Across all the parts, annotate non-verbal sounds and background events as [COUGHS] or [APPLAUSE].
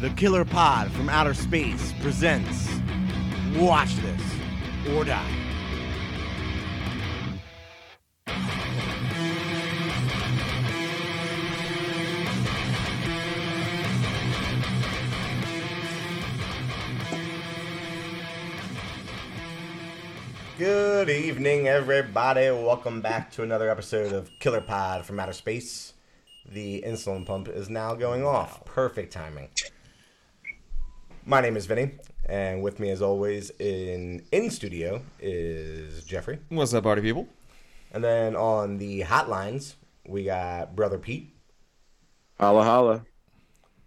The Killer Pod from Outer Space presents Watch This or Die. Good evening, everybody. Welcome back to another episode of Killer Pod from Outer Space. The insulin pump is now going off. Perfect timing. My name is Vinny, and with me, as always, in in studio is Jeffrey. What's up, party people? And then on the hotlines, we got brother Pete. Holla holla.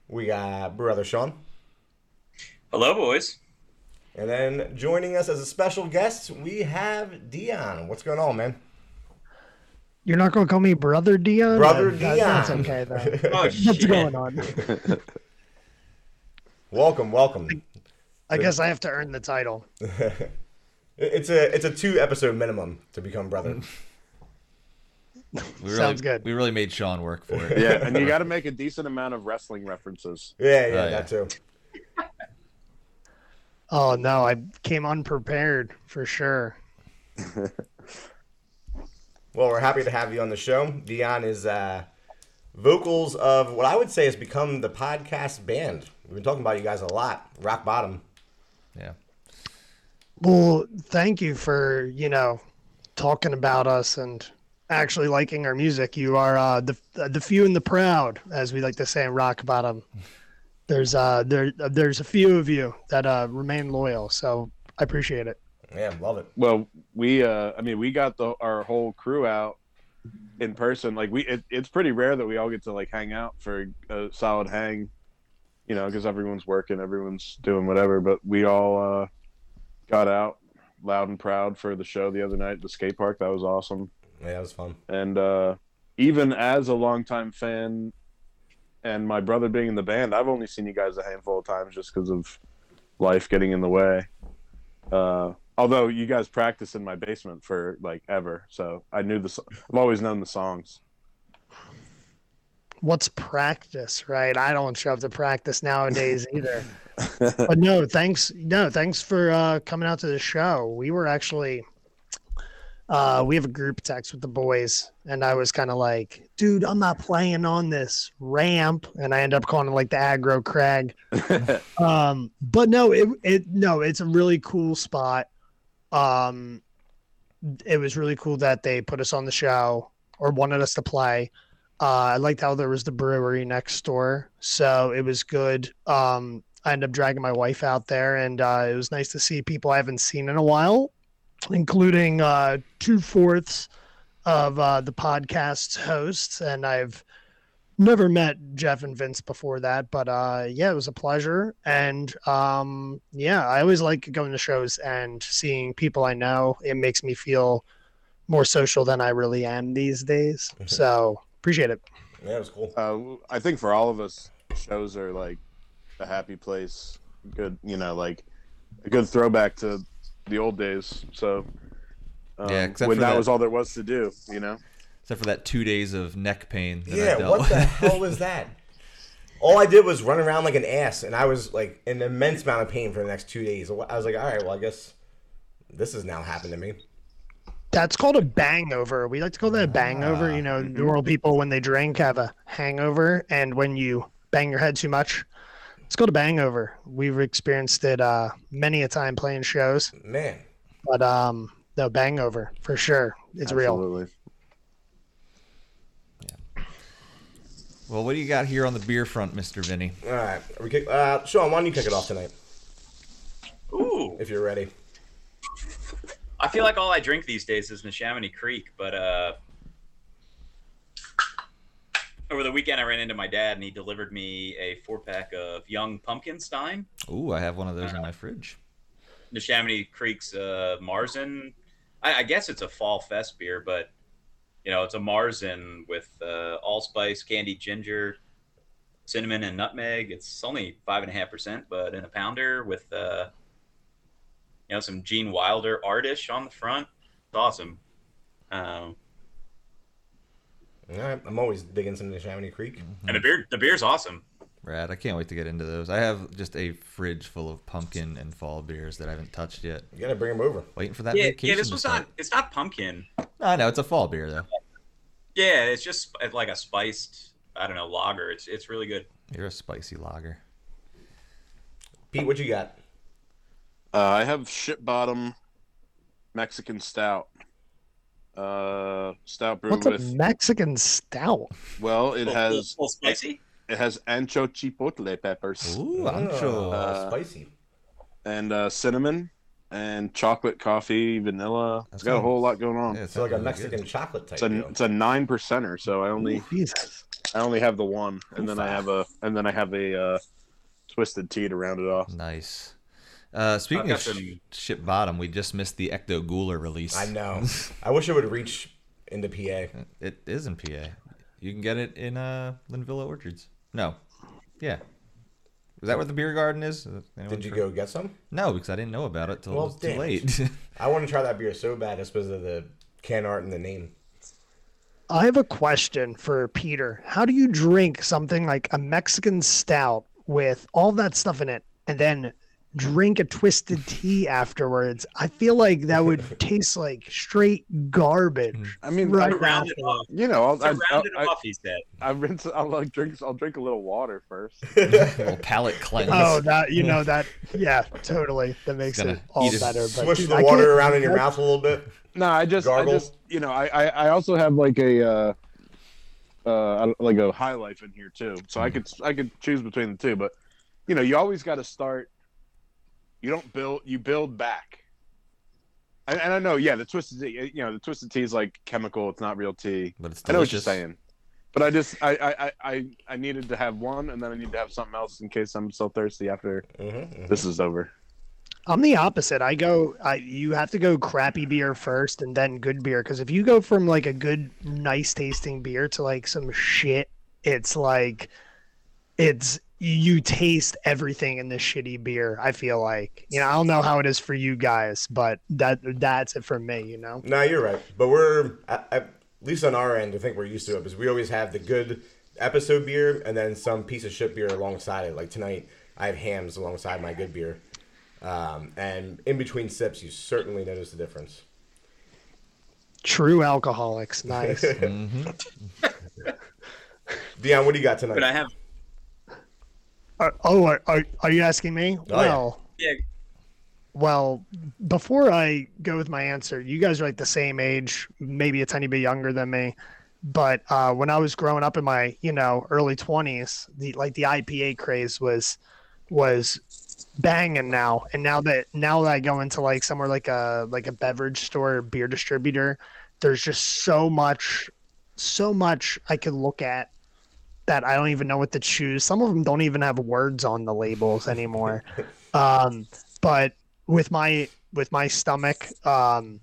We got brother Sean. Hello, boys. And then joining us as a special guest, we have Dion. What's going on, man? You're not going to call me brother Dion? Brother That- That's Dion. okay, though. [LAUGHS] Oh, What's going on? [LAUGHS] Welcome, welcome. I guess I have to earn the title. [LAUGHS] It's a it's a two episode minimum to become brother. We Sounds good. We really made Sean work for it. [LAUGHS] Yeah, and you got to make a decent amount of wrestling references. Yeah, yeah, Oh, yeah. that too. Oh, no, I came unprepared for sure. [LAUGHS] Well, we're happy to have you on the show. Dion is uh, vocals of what I would say has become the podcast band. We've been talking about you guys a lot. Rock Bottom. Yeah. Well, thank you for, you know, talking about us and actually liking our music. You are uh, the the few and the proud, as we like to say in rock bottom. [LAUGHS] There's uh there there's a few of you that uh remain loyal, so I appreciate it. Yeah, love it. Well, we, uh, I mean, we got the our whole crew out in person. Like we, it, it's pretty rare that we all get to like hang out for a solid hang, you know, because everyone's working, everyone's doing whatever. But we all uh, got out loud and proud for the show the other night at the skate park. That was awesome. Yeah, that was fun. And uh, even as a longtime fan, and my brother being in the band, I've only seen you guys a handful of times just because of life getting in the way. Uh, although you guys practice in my basement for like ever, so I knew the. I've always known the songs. What's practice, right? I don't show up to practice nowadays [LAUGHS] either. but no, thanks. No, thanks for uh, coming out to the show. We were actually, uh, we have a group text with the boys, and I was kind of like, dude, I'm not playing on this ramp, and I end up calling it like the aggro crag. [LAUGHS] um, but no, it it no, it's a really cool spot. Um, it was really cool that they put us on the show or wanted us to play. Uh, I liked how there was the brewery next door, so it was good. Um, I ended up dragging my wife out there, and uh, it was nice to see people I haven't seen in a while, including uh, two fourths of uh, the podcast's hosts, and I've never met Jeff and Vince before that, but uh, yeah, it was a pleasure. And um, yeah, I always like going to shows and seeing people I know. It makes me feel more social than I really am these days. [LAUGHS] So appreciate it. Yeah, it was cool. uh, I think for all of us, shows are like a happy place. Good, you know, like a good throwback to the old days. So. Um, Yeah, except when for that that- was all there was to do, you know. Except for that two days of neck pain. That I Yeah, dealt what the hell was that? All I did was run around like an ass, and I was like in an immense amount of pain for the next two days. I was like, all right, well, I guess this has now happened to me. That's called a bangover. We like to call that a bangover. You know, normal people when they drink have a hangover, and when you bang your head too much, it's called a bangover. We've experienced it uh, many a time playing shows, Man, but um, no bangover for sure. It's real. Absolutely. Yeah. Well, what do you got here on the beer front, Mr. Vinny? all right. Are we kick, uh, Sean, why don't you kick it off tonight Ooh, if you're ready? I feel like all I drink these days is Neshaminy Creek, but uh, over the weekend I ran into my dad and he delivered me a four pack of Young Pumpkin Stein. Ooh, I have one of those in my fridge. Neshaminy Creek's uh, Marzen. I, I guess it's a fall fest beer, but you know it's a Marzen with uh, allspice, candied ginger, cinnamon, and nutmeg. It's only five and a half percent, but in a pounder with uh, you know some Gene Wilder artish on the front. It's awesome. Um, All right, I'm always digging some Neshaminy Creek. and the beer, the beer's awesome. Rad. I can't wait to get into those. I have just a fridge full of pumpkin and fall beers that I haven't touched yet. You gotta bring them over. Waiting for that Yeah, vacation. yeah. This was not. It's not pumpkin. I know it's a fall beer though. Yeah, it's just like a spiced. I don't know lager. It's it's really good. You're a spicy lager. Pete, what you got? Uh, I have ship bottom Mexican stout. Uh, stout brewed What's a with Mexican stout? well, it Little- has little, little spicy. it has ancho chipotle peppers Ooh, Oh, ancho. Uh, spicy. and uh, cinnamon and chocolate, coffee, vanilla. That It's got a whole lot going on. Yeah, it It's like a sounds really Mexican good. chocolate type It's a deal. it's a nine percenter, so I only Jesus. I only have the one, and then I have a and then I have a uh, twisted tea to round it off. Nice. Uh, speaking of sh- ship bottom, we just missed the Ecto Gooler release. I know. [LAUGHS] I wish it would reach into PA. It is in PA. You can get it in uh, Linvilla Orchards. No. Yeah. Is that where the beer garden is? Is anyone Did you try- go get some? No, because I didn't know about it till Well, it was too damn it. late. [LAUGHS] I want to try that beer so bad just because of the can art and the name. I have a question for Peter. How do you drink something like a Mexican stout with all that stuff in it and then drink a twisted [LAUGHS] tea afterwards? I feel like that would [LAUGHS] taste like straight garbage. I mean, Right. I, Round it off. you know, I'll, To I, round it I, off, he said. I, I rinse. I'll like drink. I'll drink a little water first. [LAUGHS] a little palate cleanse. Oh, that you know that yeah, totally. That makes it all better. But Swish dude, the water around in your mouth a little bit. No, I just, Gargle? I just, you know, I, I, I also have like a, uh, uh, like a high life in here too, so I could, I could choose between the two. But, you know, you always got to start. You don't build, you build back. And, and I know, yeah, the twisted tea, you know, the twisted tea is like chemical; it's not real tea. but it's I know what you're saying, but I just, I, I, I- I, I needed to have one, and then I need to have something else in case I'm so thirsty after hmm this is over. I'm the opposite. I go. I you have to go crappy beer first and then good beer because if you go from like a good, nice tasting beer to like some shit, it's like, it's you taste everything in this shitty beer. I feel like you know. I don't know how it is for you guys, but that that's it for me. You know. No, you're right. But we're at, at least on our end. I think we're used to it because we always have the good episode beer and then some piece of shit beer alongside it. Like tonight, I have hams alongside my good beer. Um, and in between sips, you certainly notice the difference. True alcoholics. Nice. [LAUGHS] Mhm. Dion, what do you got tonight? But I have. Are, oh, are, are are you asking me? yeah. well. Yeah. Well, before I go with my answer, you guys are like the same age, maybe a tiny bit younger than me. But uh, when I was growing up in my, you know, early twenties, the like the IPA craze was was banging now. And now that now that I go into like somewhere like a like a beverage store or beer distributor, there's just so much so much I could look at that I don't even know what to choose. Some of them don't even have words on the labels anymore. [LAUGHS] um, but with my with my stomach um,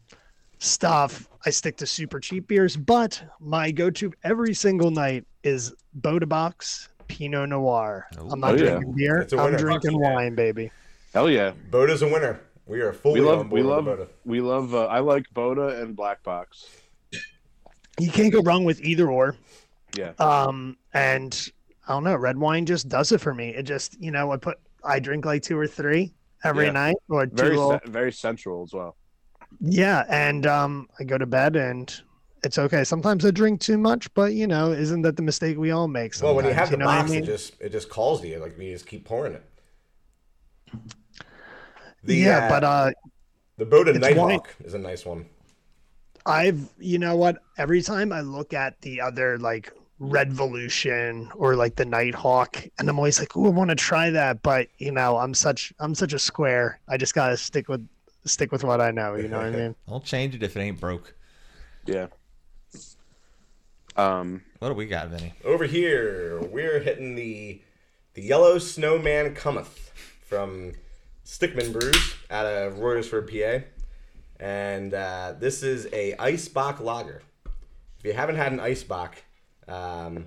stuff, I stick to super cheap beers. But my go-to every single night is Bota Box Pinot Noir. I'm not Oh, yeah. drinking beer. It's a I'm drinking Yeah. wine, baby. Hell yeah, Bota's a winner. We are fully we on love, board we with love, Bota. we love. Uh, I like Bota and Black Box. You can't go wrong with either or. Yeah. Um, and I don't know, red wine just does it for me. It just, you know, I put I drink like two or three every Yeah. night or two. very little- very central as well. Yeah, and um, I go to bed and it's okay. Sometimes I drink too much, but you know, isn't that the mistake we all make? Well, when you sometimes, have the know what I box, mean? it just it just calls to you. Like we just keep pouring it. The, yeah, uh, but uh, the Bota it's wine- Nighthawk is a nice one. I've you know what? Every time I look at the other like Red Volution or like the Nighthawk, and I'm always like, "Oh, I want to try that," but you know, I'm such I'm such a square. I just gotta stick with stick with what I know. You know what I mean? [LAUGHS] Don't change it if it ain't broke. Yeah. Um. What do we got, Vinny? Over here, we're hitting the the Yellow Snowman Cometh from Stickman Brews out of Royersford, PA, and uh, this is a Eisbock lager. If you haven't had an Eisbock, um,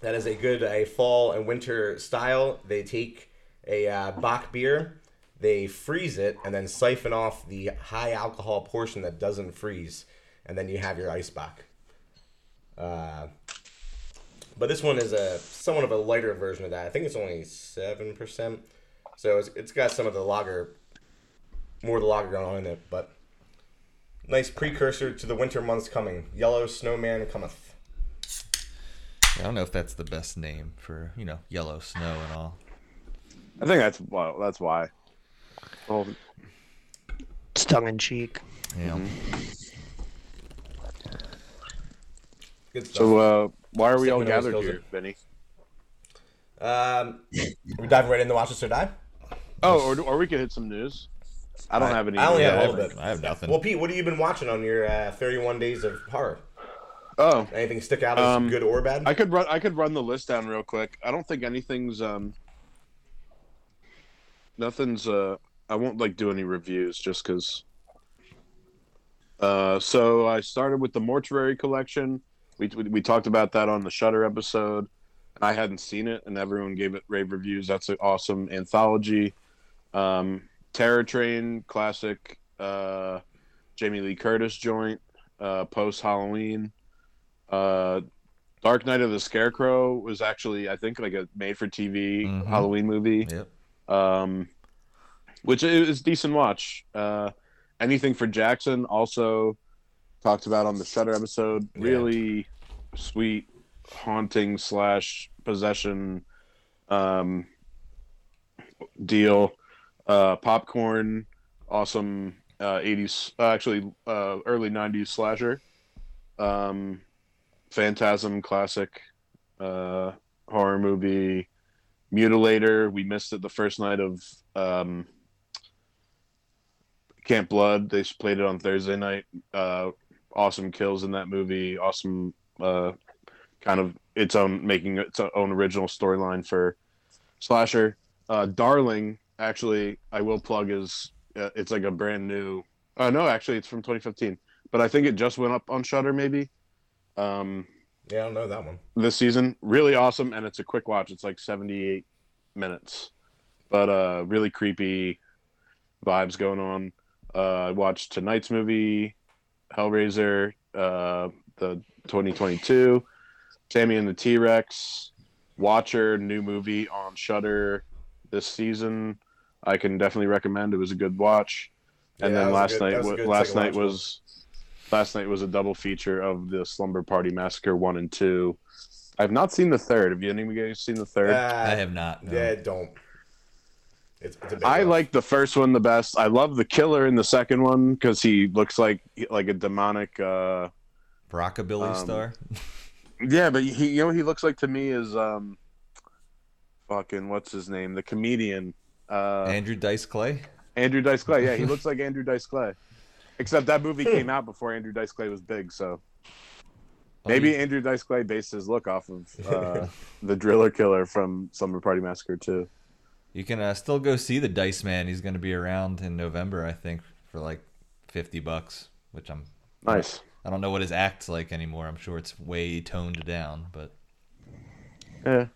that is a good a fall and winter style. They take a uh, Bock beer, they freeze it, and then siphon off the high alcohol portion that doesn't freeze, and then you have your Eisbock. Uh, but this one is a somewhat of a lighter version of that. I think it's only seven percent, so it's, it's got some of the lager, more of the lager going on in it. But nice precursor to the winter months coming. Yellow snowman cometh. I don't know if that's the best name for you know yellow snow and all. I think that's well, that's why. Well, It's tongue in cheek. Yeah. Good stuff. so uh, why are we all Cinnamon always gathered kills here, it. Benny? Um, we diving right into Watch Us or Die. Oh, or, or we could hit some news. I don't I- have any. I only Yeah, have a I little have- bit. I have nothing. Well, Pete, what have you been watching on your uh, 31 days of horror? Oh, Anything stick out as Um, good or bad? I could run. I could run the list down real quick. I don't think anything's. um Nothing's. uh I won't like do any reviews just because. Uh, so I started with the Mortuary Collection. We, we we talked about that on the Shudder episode. I hadn't seen it, and everyone gave it rave reviews. That's an awesome anthology. Um, Terror Train classic. Uh, Jamie Lee Curtis joint. Uh, Post Halloween. Uh, Dark Night of the Scarecrow was actually, I think, like a made-for-TV Mhm. Halloween movie, Yep. um, which is decent watch. Uh, anything for Jackson also talked about on the Shudder episode. Yeah. Really sweet, haunting slash possession um, deal. Uh, popcorn, awesome uh, 80s, uh, actually uh, early 90s slasher. Um, Phantasm classic uh, horror movie. Mutilator. We missed it the first night of um, Camp Blood. They played it on Thursday night. Awesome kills in that movie. Awesome, kind of its own making its own original storyline for slasher. Uh, Darling. Actually, I will plug is uh, it's like a brand new. Uh, no, actually, it's from 2015, but I think it just went up on Shudder maybe. Um, yeah, I don't know that one. this season. Really awesome, and it's a quick watch. It's like 78 minutes, but uh, really creepy vibes going on. Uh, I watched tonight's movie, Hellraiser, uh, the 2022, Tammy and the T Rex, Watcher, new movie on Shudder this season. I can definitely recommend. It was a good watch. And Yeah, then that was a last good- night, was a last night watch. was last night was a double feature of the Slumber Party Massacre one and two. I've not seen the third. Have you any of you guys seen the third? Uh, I have not. no. Yeah, don't. It's, it's I one. like the first one the best. I love the killer in the second one because he looks like like a demonic. uh Rockabilly Um, star. [LAUGHS] Yeah, but he you know what he looks like to me is um, fucking what's his name? The comedian. Uh, Andrew Dice Clay. Andrew Dice Clay. Yeah, he [LAUGHS] looks like Andrew Dice Clay. Except that movie [LAUGHS] came out before Andrew Dice Clay was big, so Oh, maybe Andrew Dice Clay based his look off of [LAUGHS] uh, the Driller Killer from Slumber Party Massacre too. You can uh, still go see the Dice Man. He's going to be around in November, I think, for like fifty bucks. Which I'm. Nice. I don't know what his act's like anymore. I'm sure it's way toned down, but Yeah.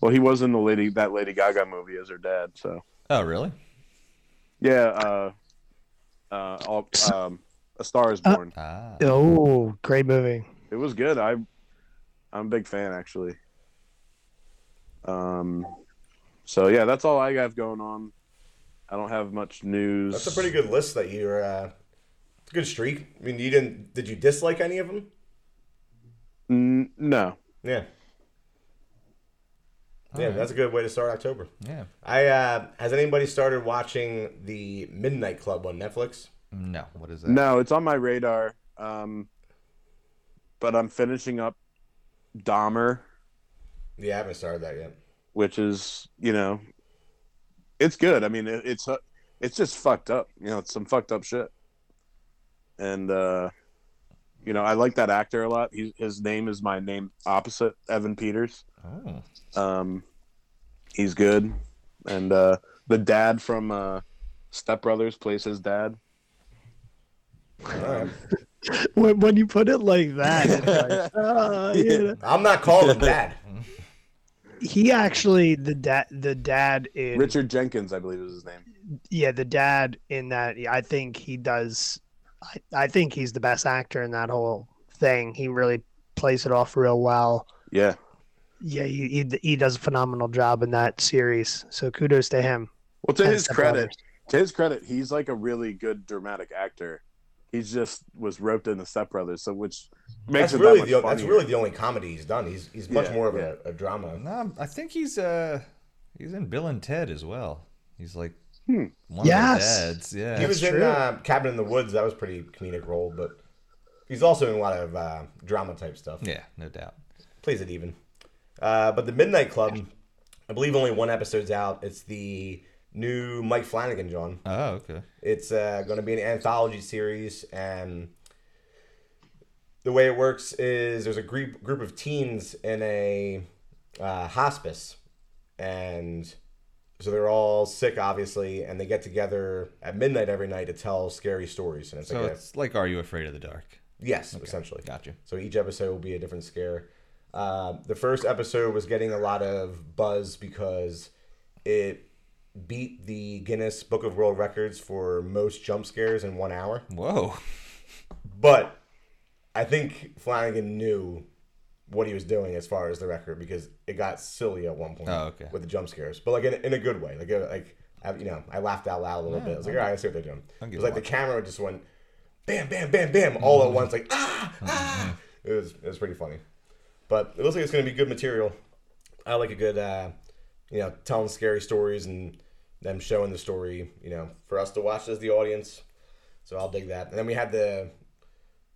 Well, he was in the lady that Lady Gaga movie as her dad, so oh really? yeah. Uh, uh, all, um, A Star Is Born. Ah, Oh, great movie. It was good. I, I'm a big fan actually. Um, so yeah, that's all I have going on. I don't have much news. That's a pretty good list that you're. Uh, it's a good streak. I mean, you didn't. Did you dislike any of them? N- no. Yeah. Yeah, Alright. that's a good way to start October. yeah. I uh, has anybody started watching the Midnight Club on Netflix? No, what is that? No, it's on my radar. Um, but I'm finishing up Dahmer, Yeah, I haven't started that yet. which is you know, it's good. I mean, it, it's uh, it's just fucked up. You know, it's some fucked up shit. And uh, you know, I like that actor a lot. He, his name is my name opposite, Evan Peters. Oh, Um, he's good, and uh, the dad from uh, Step Brothers plays his dad. All right. [LAUGHS] When, when you put it like that, it's like, [LAUGHS] you know. I'm not calling him dad. he actually the dad the dad in Richard Jenkins, I believe, is his name. yeah the dad in that I think he does. I, I think he's the best actor in that whole thing. He really plays it off real well. Yeah. Yeah, he, he he does a phenomenal job in that series. So kudos to him. Well, to and his credit, Brothers. to his credit, he's like a really good dramatic actor. He just was roped into Step Brothers, so which makes That's it really that the much that's really the only comedy he's done. He's he's much Yeah, more of yeah. a, a drama. No, I think he's uh he's in Bill and Ted as well. He's like Hmm. one Yes. of the dads. Yeah. He was That's in uh, Cabin in the Woods. That was pretty comedic role, but he's also in a lot of uh, drama type stuff. yeah, no doubt. Plays it even. Uh, but the Midnight Club, I believe only one episode's out. It's the new Mike Flanagan, John. Oh, okay. It's uh, going to be an anthology series, and the way it works is there's a group group of teens in a uh, hospice, and so they're all sick, obviously, and they get together at midnight every night to tell scary stories. And it's So like a, it's like Are You Afraid of the Dark? yes, essentially. Gotcha. So each episode will be a different scare. Uh, the first episode was getting a lot of buzz because it beat the Guinness Book of World Records for most jump scares in one hour. Whoa. But I think Flanagan knew what he was doing as far as the record because it got silly at one point Oh, okay. with the jump scares, but like in, in a good way. Like like I, you know, I laughed out loud a little bit. I was like, all right, I see what they're doing. It was like the camera just went bam, bam, bam, bam, all Mm-hmm. at once, like ah, [LAUGHS] ah. It was it was pretty funny. But it looks like it's going to be good material. I like a good, uh, you know, telling scary stories and them showing the story, you know, for us to watch as the audience. So I'll dig that. And then we had the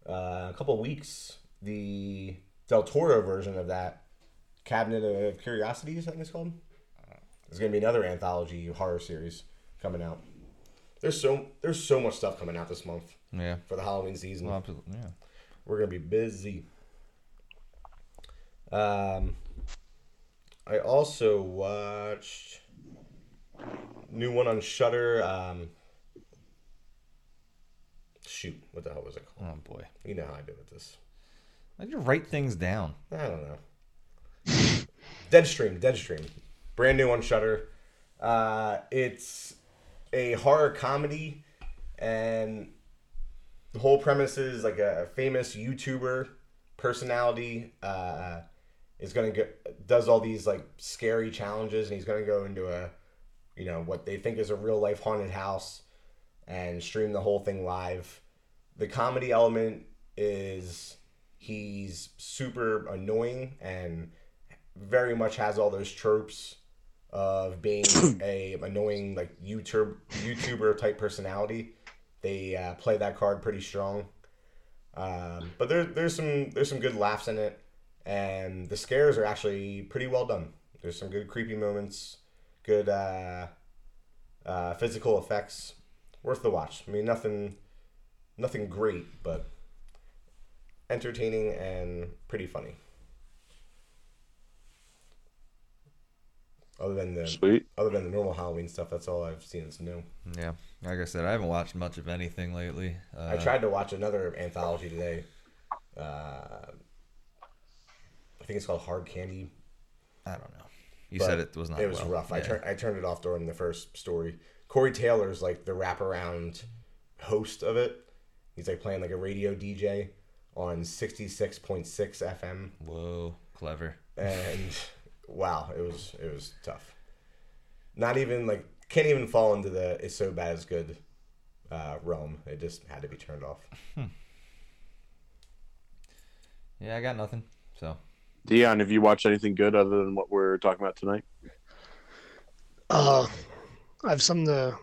uh, a couple weeks the Del Toro version of that Cabinet of Curiosities. I think it's called. There's going to be another anthology horror series coming out. There's so there's so much stuff coming out this month Yeah. for the Halloween season. Well, absolutely. Yeah. We're gonna be busy. Um, I also watched new one on Shudder. Um, shoot, what the hell was it called? Oh boy. You know how I do with this. I just write things down. I don't know. Deadstream, Deadstream, brand new on Shudder. Uh, it's a horror comedy, and the whole premise is like a famous YouTuber personality uh, is gonna get does all these like scary challenges, and he's gonna go into a you know what they think is a real life haunted house and stream the whole thing live. The comedy element is he's super annoying and very much has all those tropes of being [CLEARS THROAT] a annoying like YouTube YouTuber type personality. They uh, play that card pretty strong. Um, but there, there's some there's some good laughs in it, and the scares are actually pretty well done. There's some good creepy moments, good uh, uh, physical effects, worth the watch. I mean, nothing nothing great, but entertaining and pretty funny. Other than the Sweet. other than the normal Halloween stuff, that's all I've seen that's new. Yeah. Like I said, I haven't watched much of anything lately. Uh, I tried to watch another anthology today. Uh, I think it's called Hard Candy. I don't know. You but said it was not. It was well. rough. I turned I turned it off during the first story. Corey Taylor's like the wraparound host of it. He's like playing like a radio DJ on sixty six point six FM, Whoa, clever. and [LAUGHS] wow, it was it was tough. Not even like can't even fall into the it's so bad it's good uh, realm. It just had to be turned off. Yeah, I got nothing. So Dion, have you watched anything good other than what we're talking about tonight? Uh, I have something to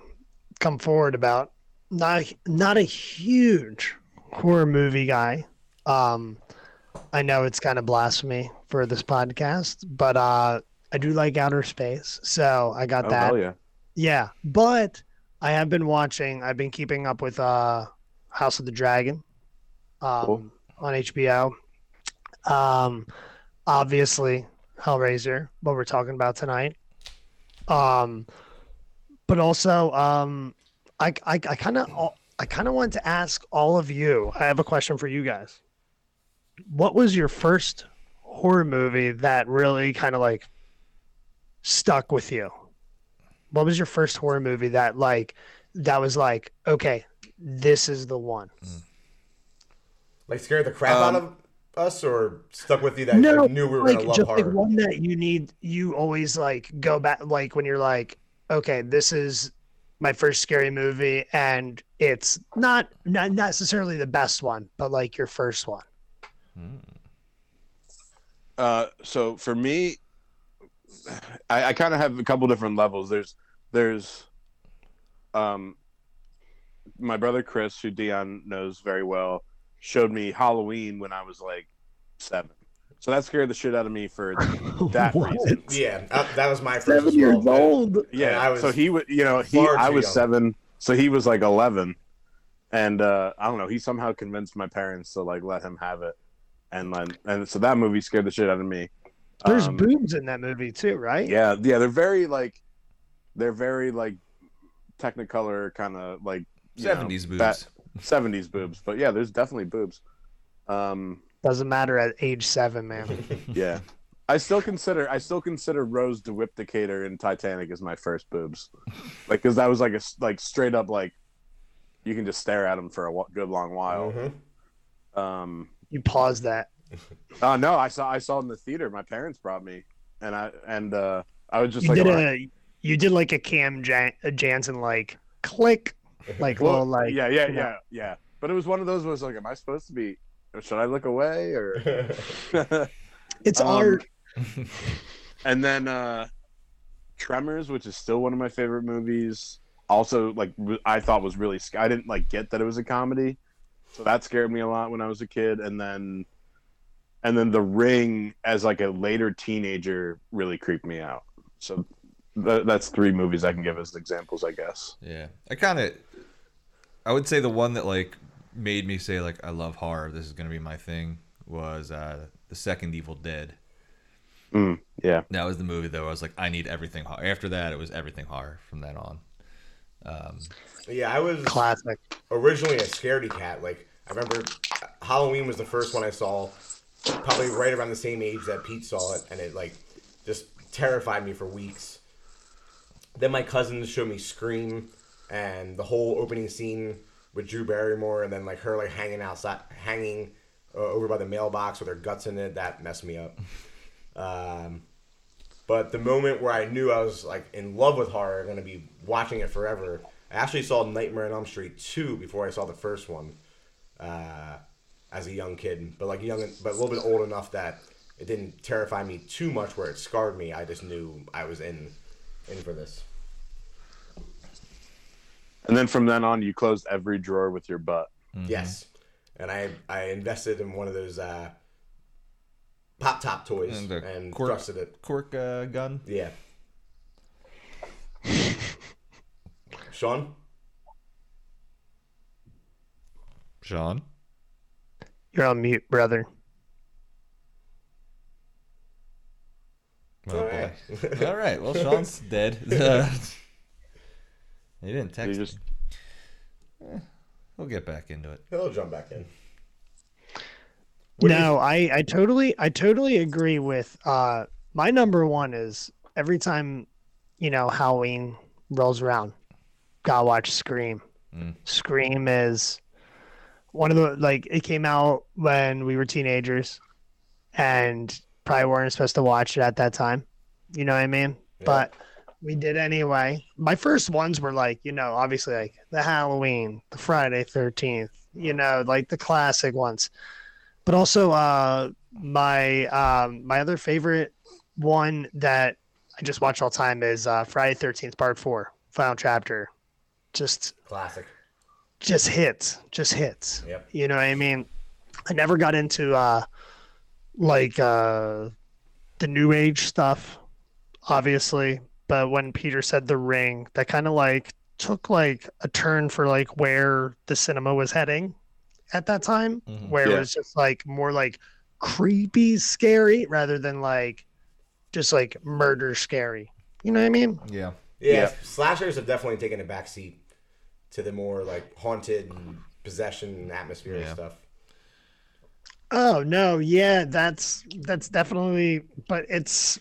come forward about. Not not a huge horror movie guy. Um, I know it's kind of blasphemy for this podcast, but uh, I do like outer space, so I got Oh that. hell yeah! Yeah, but I have been watching. I've been keeping up with uh, House of the Dragon um, Cool. on HBO. Um, obviously, Hellraiser, what we're talking about tonight. Um, but also, um, I I, I kind of I kind of want to ask all of you. I have a question for you guys. What was your first horror movie that really kind of like stuck with you? What was your first horror movie that like that was like okay, this is the one? Like scared the crap Um, out of us or stuck with you that No, like, knew we were like gonna love just horror? like one that you need you always like go back like when you're like okay this is my first scary movie and it's not not necessarily the best one but like your first one Uh, so for me, I, I kind of have a couple different levels. There's there's um my brother Chris, who Dion knows very well, showed me Halloween when I was like seven. So that scared the shit out of me for [LAUGHS] that reason. yeah, uh, that was my first. seven years well. old Yeah, I was so he would, you know, he I was young. seven, so he was like eleven, and uh, I don't know. He somehow convinced my parents to like let him have it, and then and so that movie scared the shit out of me. there's Um, boobs in that movie too right Yeah, yeah, they're very like, they're very like, Technicolor kind of like Seventies boobs. 70s boobs, but yeah, there's definitely boobs. Um, doesn't matter at age seven man [LAUGHS] yeah, I still consider I still consider Rose DeWitt Bukater in Titanic as my first boobs, like because that was like a like straight up like, you can just stare at them for a good long while. Mhm. Um, you pause that oh [LAUGHS] no, I saw I saw it in the theater. My parents brought me, and I and uh, I was just you like, did "All right." a you did like a cam Jan- a jansen like click like Well, little like yeah, yeah, you know. yeah, yeah. But it was one of those was like, am I supposed to be? Should I look away or? [LAUGHS] [LAUGHS] it's Um, art and then uh Tremors, which is still one of my favorite movies. Also, like I thought was really. I didn't like get that it was a comedy, so that scared me a lot when I was a kid. And then, and then The Ring as like a later teenager really creeped me out. So th- that's three movies I can give as examples, I guess. Yeah, I kind of, I would say the one that like made me say like I love horror. This is gonna be my thing. Was uh the second Evil Dead. Mm, yeah. That was the movie though. I was like, I need everything horror. After that, it was everything horror from then on. Um, yeah, I was classic originally a scaredy cat. Like I remember, Halloween was the first one I saw, probably right around the same age that Pete saw it, and it like just terrified me for weeks. Then my cousins showed me Scream, and the whole opening scene with Drew Barrymore, and then like her like hanging outside, hanging uh, over by the mailbox with her guts in it. That messed me up. [LAUGHS] Um, but the moment where I knew I was like in love with horror, going to be watching it forever, I actually saw Nightmare on Elm Street two before I saw the first one, uh, as a young kid. But like young, but a little bit old enough that it didn't terrify me too much where it scarred me. I just knew I was in, in for this. And then from then on, you closed every drawer with your butt. Yes, and I I invested in one of those uh, pop top toys And and, cork- thrusted it. cork uh, gun. Yeah. Sean. Sean. you're on mute brother Oh, All boy. right. [LAUGHS] All right. Well, Sean's [LAUGHS] dead. [LAUGHS] He didn't text. You just- me. Eh, we'll get back into it. He'll jump back in. What you- no i i totally i totally agree with uh my number one is every time you know halloween rolls around gotta watch scream. Mm. scream is one of the like it came out when we were teenagers and probably weren't supposed to watch it at that time. You know what i mean? Yeah. but we did anyway. My first ones were like you know obviously like the halloween the friday 13th you know like the classic ones but also uh my um my other favorite one that i just watch all the time is uh friday 13th part four final chapter. Just Classic. just hits just hits. Yep. you know what i mean? I never got into uh like uh the new age stuff obviously. But when peter said the ring that kind of like took like a turn for like where the cinema was heading at that time Mhm. where it was just like more like creepy scary rather than like just like murder scary you know what i mean Yeah. Yeah, Yeah. slashers have definitely taken a backseat to the more like haunted and possession atmosphere and Yeah. stuff. Oh no, yeah, that's that's definitely but it's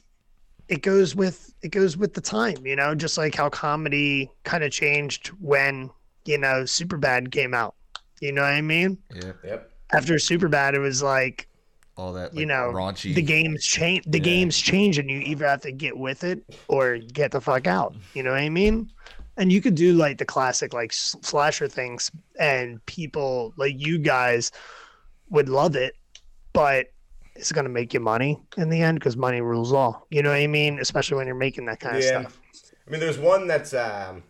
it goes with it goes with the time, you know, just like how comedy kind of changed when, you know, Superbad came out. You know what I mean? Yeah. Yep. After Superbad it was like all that like, you know raunchy. the games change the Yeah. games change and you either have to get with it or get the fuck out you know what i mean and you could do like the classic like slasher things and people like you guys would love it but it's going to make you money in the end because money rules all you know what i mean especially when you're making that kind of Yeah. stuff I mean, there's one that's um,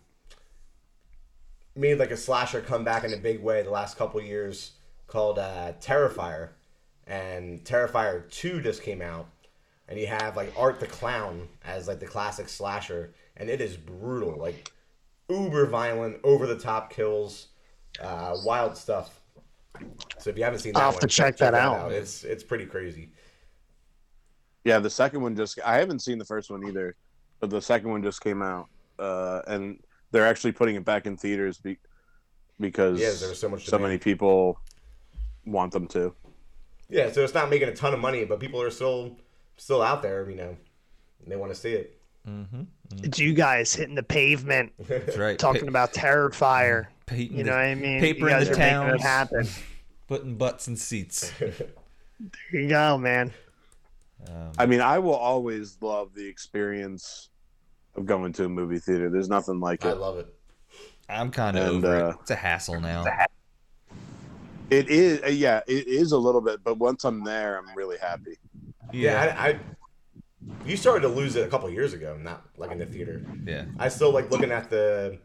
made like a slasher comeback in a big way the last couple years called uh, Terrifier, and Terrifier Two just came out, and you have like Art the Clown as like the classic slasher, and it is brutal, like uber violent, over the top kills, uh, wild stuff. So if you haven't seen that I'll have one, to check that out. It's it's pretty crazy. Yeah, the second one just I haven't seen the first one either, but the second one just came out, uh, and they're actually putting it back in theaters be- because Yeah, there's so much so demand. many people want them to. Yeah, so it's not making a ton of money, but people are still still out there, you know. and They want to see it. mm-hmm it's you guys hitting the pavement That's right. talking Pa- about terrifier painting you the- know what i mean paper you in the are making it happen putting butts in seats. [LAUGHS] there you go man Um, I mean, I will always love the experience of going to a movie theater. There's nothing like it. I love it. I'm kind of And, over uh, it. It's a hassle now. It is, uh, yeah, it is a little bit, but once I'm there, I'm really happy. Yeah, I, I you started to lose it a couple years ago, not like in the theater. yeah. I still like looking at the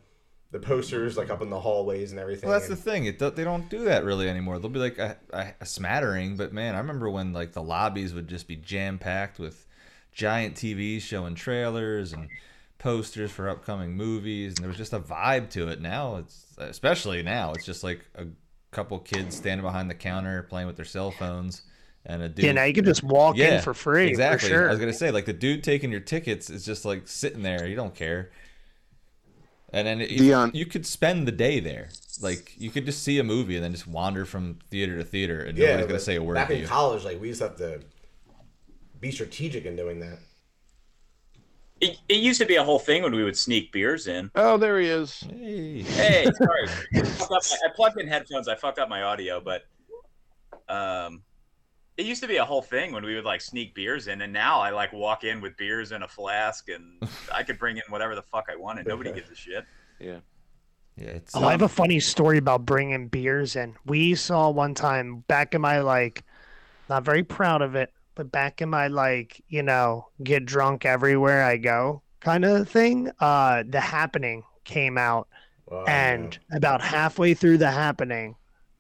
the posters like up in the hallways and everything. Well, that's the thing. It they don't do that really anymore. They'll be like a, a, a smattering, but man, I remember when like the lobbies would just be jam packed with giant TVs showing trailers and posters for upcoming movies, and there was just a vibe to it. Now it's especially now it's just like a couple kids standing behind the counter playing with their cell phones, and a dude. yeah now you can just walk Yeah, in for free exactly. for sure I was gonna say like the dude taking your tickets is just like sitting there. You don't care. And then if- Dion- you could spend the day there. Like you could just see a movie and then just wander from theater to theater, and yeah, nobody's gonna say a word Back to in you. college, like we used to have to be strategic in doing that. It, it used to be a whole thing when we would sneak beers in. Oh, there he is. Hey. Hey, sorry, I, up my- I plugged in headphones. I fucked up my audio, but um, it used to be a whole thing when we would like sneak beers in, and now I like walk in with beers in a flask, and I could bring in whatever the fuck I wanted. Nobody gives a shit. Yeah. Yeah, it's Oh, I have a funny story about bringing beers in. We saw one time back in my like, not very proud of it, but back in my like, you know, get drunk everywhere I go kind of thing. Uh, The Happening came out, Well, and about halfway through The Happening,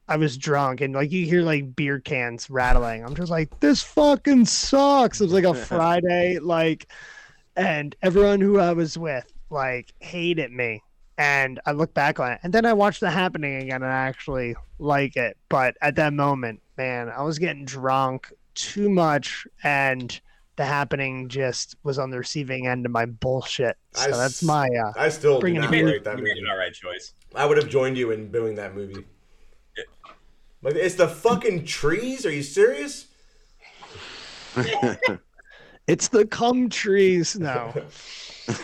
I was drunk, and like you hear like beer cans rattling. I'm just like, this fucking sucks. It was like a [LAUGHS] Friday, like, and everyone who I was with like hated me and I look back on it, and then I watched the happening again, and I actually like it. But at that moment, man, I was getting drunk too much, and the happening just was on the receiving end of my bullshit. So I that's my uh, I still do Bring it not on. Made, rate that you made movie. an all right choice. I would have joined you in doing that movie. Like it's the fucking trees. Are you serious? [LAUGHS] it's the cum trees now. [LAUGHS]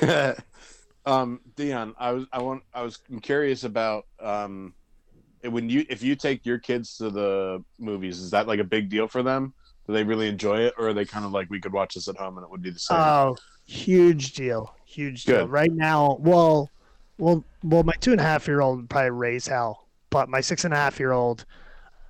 [LAUGHS] um, Dion, I was I want I was curious about um, when you if you take your kids to the movies, is that like a big deal for them? Do they really enjoy it, or are they kind of like we could watch this at home and it would be the same? Oh, huge deal, huge deal. Good. Right now, well, well, well, my two and a half year old would probably raise hell, but my six and a half year old,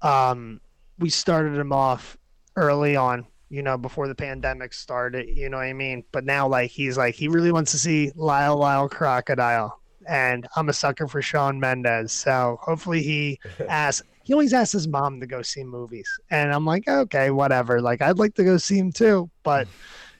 um, we started him off early on, you know, before the pandemic started. You know what I mean? But now, like, he's like, he really wants to see Lyle Lyle Crocodile, and I'm a sucker for Shawn Mendes, so hopefully he [LAUGHS] asks. He always asks his mom to go see movies, and I'm like, okay, whatever. Like, I'd like to go see him too, but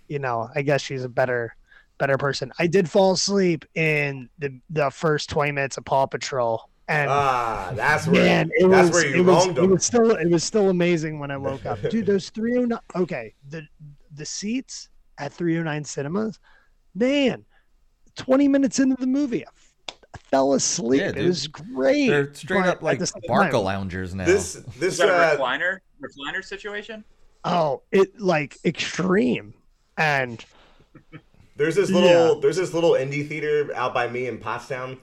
you know, I guess she's a better better person. I did fall asleep in the the first 20 minutes of Paw Patrol. And Ah, that's where man, it that's was where you it was, it was still it was still amazing when I [LAUGHS] woke up. Dude, those 309 okay, the the seats at 309 cinemas, man, 20 minutes into the movie, I, f- I fell asleep. Yeah, it was great. They're straight but up like the same barca time- loungers now. This Is this that a uh, recliner? Recliner situation? Oh, it like extreme. And There's this little Yeah. there's this little indie theater out by me in Pottstown,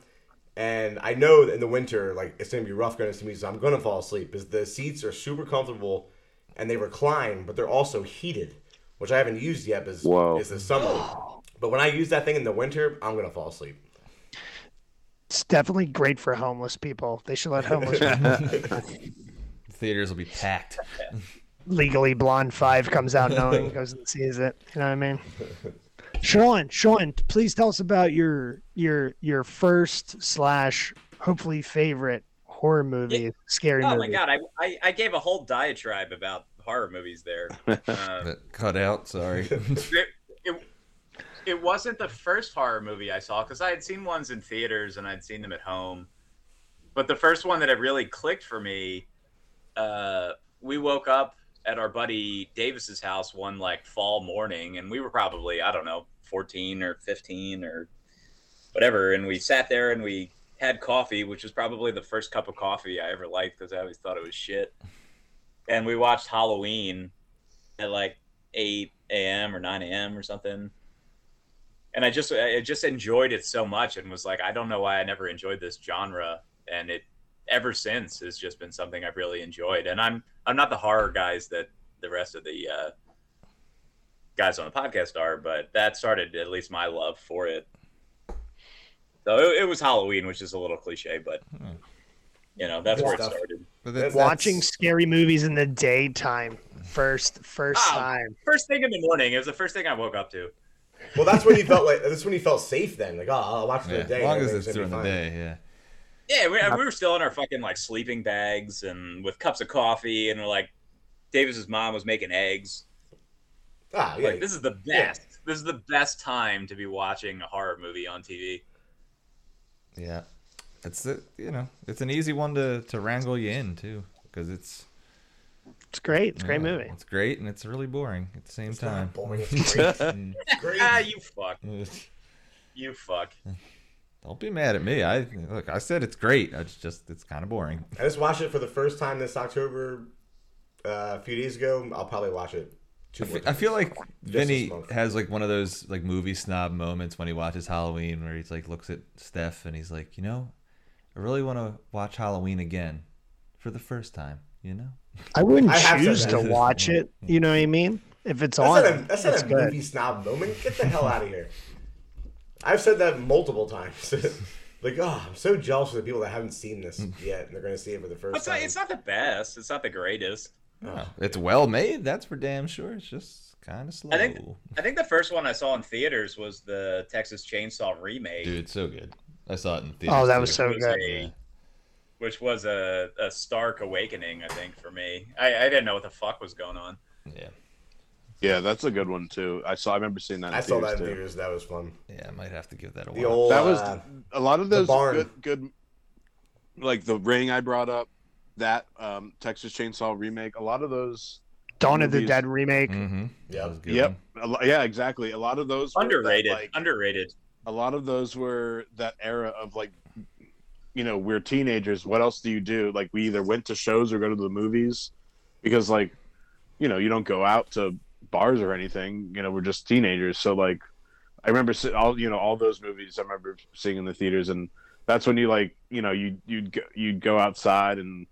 and I know that in the winter like it's gonna be rough going to see me, so I'm gonna fall asleep. Because the seats are super comfortable, and they recline, but they're also heated, which I haven't used yet. Is Whoa. is the summer. But when I use that thing in the winter, I'm gonna fall asleep. It's definitely great for homeless people. They should let homeless people. [LAUGHS] [LAUGHS] Theaters will be packed. Legally Blonde Five comes out knowing goes and sees it. You know what I mean? Sean, Sean, please tell us about your your your first slash hopefully favorite horror movie, scary Movie. Oh movie. my god, I, I I gave a whole diatribe about horror movies there. [LAUGHS] Uh, But cut out. Sorry. It, wasn't the first horror movie I saw because I had seen ones in theaters and I'd seen them at home. But the first one that had really clicked for me, uh, we woke up at our buddy Davis's house one like fall morning, and we were probably I don't know 14 or 15 or whatever, and we sat there and we had coffee, which was probably the first cup of coffee I ever liked because I always thought it was shit. And we watched Halloween at like 8 a.m. or 9 a.m. or something. And I just I just enjoyed it so much and was like, I don't know why I never enjoyed this genre. And it ever since has just been something I've really enjoyed. And I'm I'm not the horror guys that the rest of the uh, guys on the podcast are, but that started at least my love for it. So it, it was Halloween, which is a little cliche, but you know that's Good where it started. But That's- that's, Watching scary movies in the daytime, first first Ah. time. First thing in the morning, it was the first thing I woke up to. Well, that's when you felt like that's when you felt safe. Then, like, oh, I'll watch it yeah, the day. as long as it's gonna during the day. Yeah. Yeah, we, we were still in our fucking like sleeping bags and with cups of coffee, and we're like, Davis's mom was making eggs. Ah, yeah. Like this is the best. This is the best time to be watching a horror movie on TV. Yeah. It's the you know it's an easy one to to wrangle you in too because it's It's great. It's a great yeah, movie. It's great and it's really boring at the same It's time. not boring. [LAUGHS] It's great. [LAUGHS] Great. Ah, you fuck. [LAUGHS] You fuck. Don't be mad at me. I look. I said it's great. It's just it's kind of boring. I just watched it for the first time this October. Uh, a few days ago, I'll probably watch it. Two I more fe- I feel like this Vinny month. has like one of those like movie snob moments when he watches Halloween, where he's like looks at Steph and he's like, you know, I really want to watch Halloween again for the first time. You know, I wouldn't I have said choose to watch it. You know what I mean? If it's That's on, not a, that's not it's a good. movie snob moment. Get the hell out of here. I've said that multiple times. [LAUGHS] like, oh, I'm so jealous of the people that haven't seen this mm. yet, and they're going to see it for the first It's time. not, it's not the best. It's not the greatest. No, it's well made. That's for damn sure. It's just kind of slow. I think I think the first one I saw in theaters was the Texas Chainsaw remake, Dude, it's so good. I saw it in theaters. Oh, that was so good. a- which was a, a stark awakening, I think, for me. I, I didn't know what the fuck was going on. Yeah, Yeah, that's a good one too. I saw. I remember seeing that. In I saw theaters, that in too. theaters. That was fun. yeah. I might have to give that a The watch. old That was uh, a lot of those good, good, like the ring I brought up, that um, Texas Chainsaw remake. A lot of those. Dawn of the Dead remake. Mm-hmm. Yep. Yep. A lo- yeah, exactly. A lot of those were that, Underrated. like, Underrated. a lot of those were that era of like you know we're teenagers what else do you do like we either went to shows or go to the movies because like you know you don't go out to bars or anything you know we're just teenagers so like i remember all you know all those movies i remember seeing in the theaters and that's when you like you know you you'd go, you'd go outside and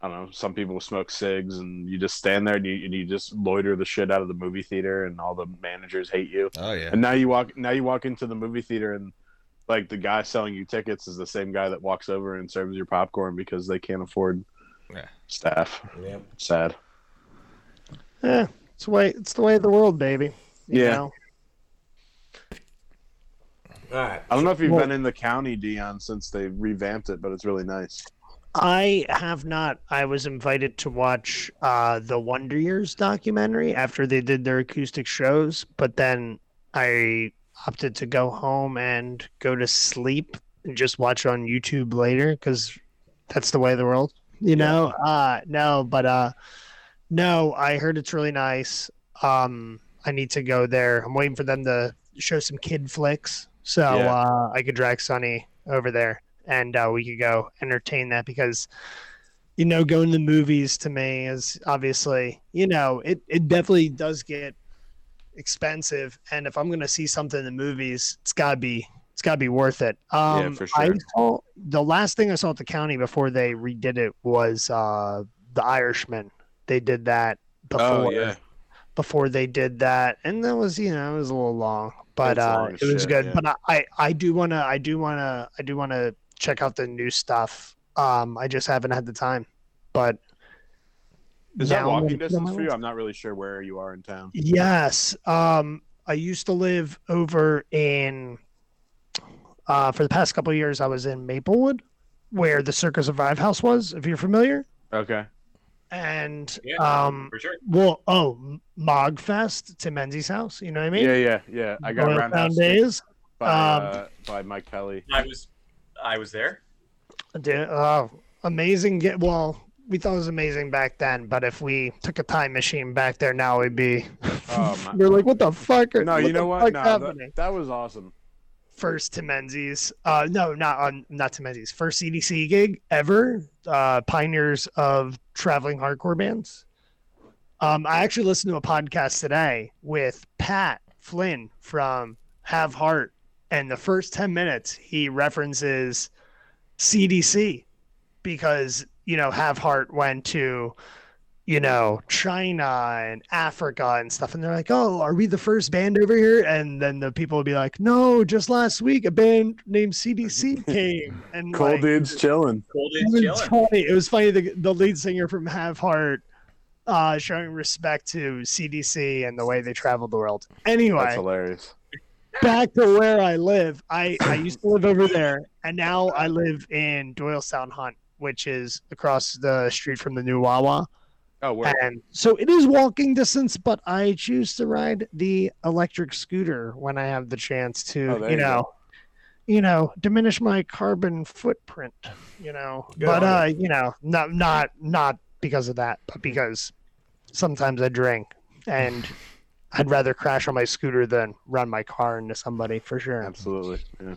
I don't know. Some people smoke cigs, and you just stand there and you, and you just loiter the shit out of the movie theater, and all the managers hate you. Oh yeah. And now you walk now you walk into the movie theater and like the guy selling you tickets is the same guy that walks over and serves your popcorn because they can't afford Yeah. staff. Yep. Sad. Yeah, it's the way it's the way of the world, baby. You Yeah. know? All right. I don't know if you've Well- been in the county, Dion, since they revamped it, but it's really nice. I have not. I was invited to watch uh, the Wonder Years documentary after they did their acoustic shows, but then I opted to go home and go to sleep and just watch on YouTube later because that's the way of the world, you know. Uh, no, but uh, no, I heard it's really nice. Um, I need to go there. I'm waiting for them to show some kid flicks, so Yeah. uh, I could drag Sonny over there and uh, we could go entertain that because you know going to the movies to me is obviously you know it, it definitely does get expensive and if i'm going to see something in the movies it's got to be it's got to be worth it um for i sure. saw the last thing i saw at the county before they redid it was uh the irishman they did that before Oh yeah. before they did that, and that was you know it was a little long, but uh, it was shit, good. yeah. But I, I I do wanna I do wanna I do wanna check out the new stuff. Um, I just haven't had the time, but Is that walking gonna put it on distance my for you? I'm not really sure where you are in town. Yes. Um, I used to live over in. Uh, for the past couple of years, I was in Maplewood, where the Circa Survive House was. If you're familiar, Okay. and Yeah. um, For sure. well, oh, Mogfest, Tim Menzies' house. You know what I mean? Yeah, yeah, yeah. I got Royal Roundhouse Town days. by Um, uh, by Mike Pelly. I was, I was there. Did, oh, amazing. Get well. We thought it was amazing back then, but if we took a time machine back there now, we'd be. [LAUGHS] Oh, [LAUGHS] we're like, what the fuck? are- No, you know what? No, that, that was awesome. first to Menzies. Uh, no, not on not to Menzies. First CDC gig ever. Uh, pioneers of traveling hardcore bands. Um, I actually listened to a podcast today with Pat Flynn from Have Heart, and the first ten minutes he references CDC because you know Have Heart went to you know, China and Africa and stuff. And they're like, oh, are we the first band over here? And then the people would be like, no, just last week a band named CDC [LAUGHS] came. And Cool like, dudes chilling. Cold it is was chilling. funny. It was funny. The, the lead singer from Have Heart uh, showing respect to CDC and the way they traveled the world. Anyway, That's hilarious. back to where I live. I, I used to live over there, and now I live in Doylestown Hunt, which is across the street from the new Wawa. Oh, word. And so it is walking distance, but I choose to ride the electric scooter when I have the chance to, Oh, you you know, you know, diminish my carbon footprint, you know. Good but uh, you know, not not not because of that, but because sometimes I drink and I'd rather crash on my scooter than run my car into somebody for sure. Absolutely. Yeah.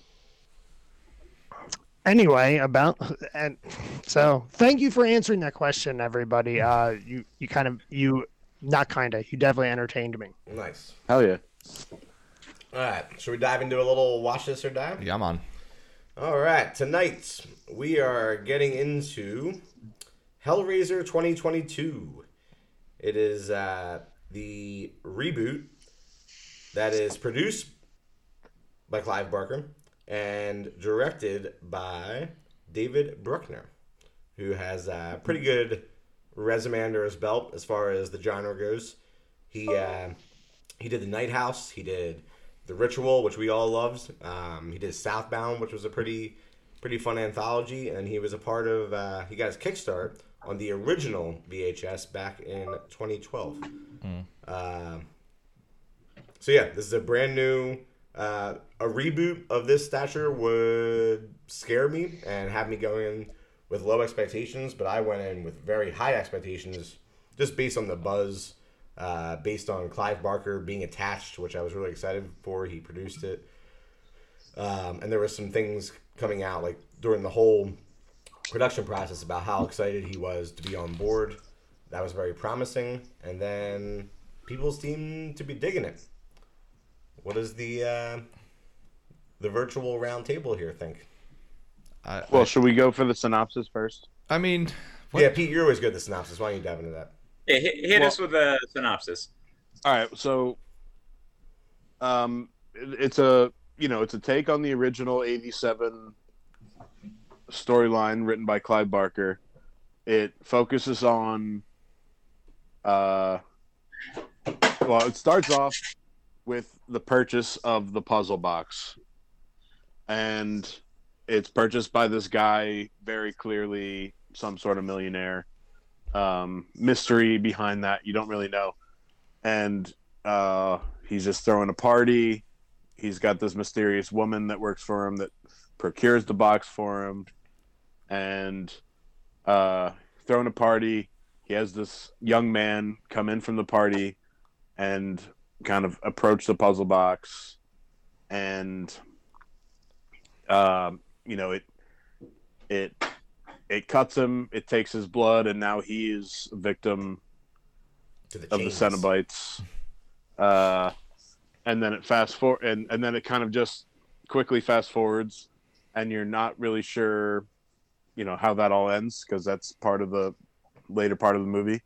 Anyway about and so thank you for answering that question everybody uh you you kind of you not kind of you definitely entertained me Nice. Hell yeah. All right. Should we dive into a little watch this or die? Yeah, I'm on. All right. Tonight we are getting into Hellraiser 2022. It is uh, the reboot that is produced by Clive Barker and directed by David Bruckner, who has a pretty good resume under his belt as far as the genre goes. He uh, he did the Night House. He did the Ritual, which we all loved. Um, he did Southbound, which was a pretty pretty fun anthology, and he was a part of. Uh, he got his kickstart on the original VHS back in 2012. Um, so yeah, this is a brand new. Uh, a reboot of this stature would scare me and have me go in with low expectations, but I went in with very high expectations just based on the buzz, uh, based on Clive Barker being attached, which I was really excited for. He produced it. Um, and there was some things coming out like during the whole production process about how excited he was to be on board. That was very promising. And then people seem to be digging it. What does the uh, the virtual round table here think? I, Well, should we go for the synopsis first? I mean, what- Yeah, Pete, you're always good at the synopsis. Why don't you dive into that? Yeah, hit, hit Well- us with a synopsis. All right, so um it- it's a you know, it's a take on the original 87 storyline written by Clive Barker. It focuses on uh well, it starts off with the purchase of the puzzle box. And it's purchased by this guy, very clearly some sort of millionaire. Um, mystery behind that, you don't really know and uh, he's just throwing a party. He's got this mysterious woman that works for him that procures the box for him, and uh, throwing a party. He has this young man come in from the party and kind of approach the puzzle box, and um, you know it it it cuts him. It takes his blood, and now he is a victim the of the. Cenobites. Uh, and then it fast forward, and, and then it kind of just quickly fast forwards, and you're not really sure, you know, how that all ends because that's part of the later part of the movie.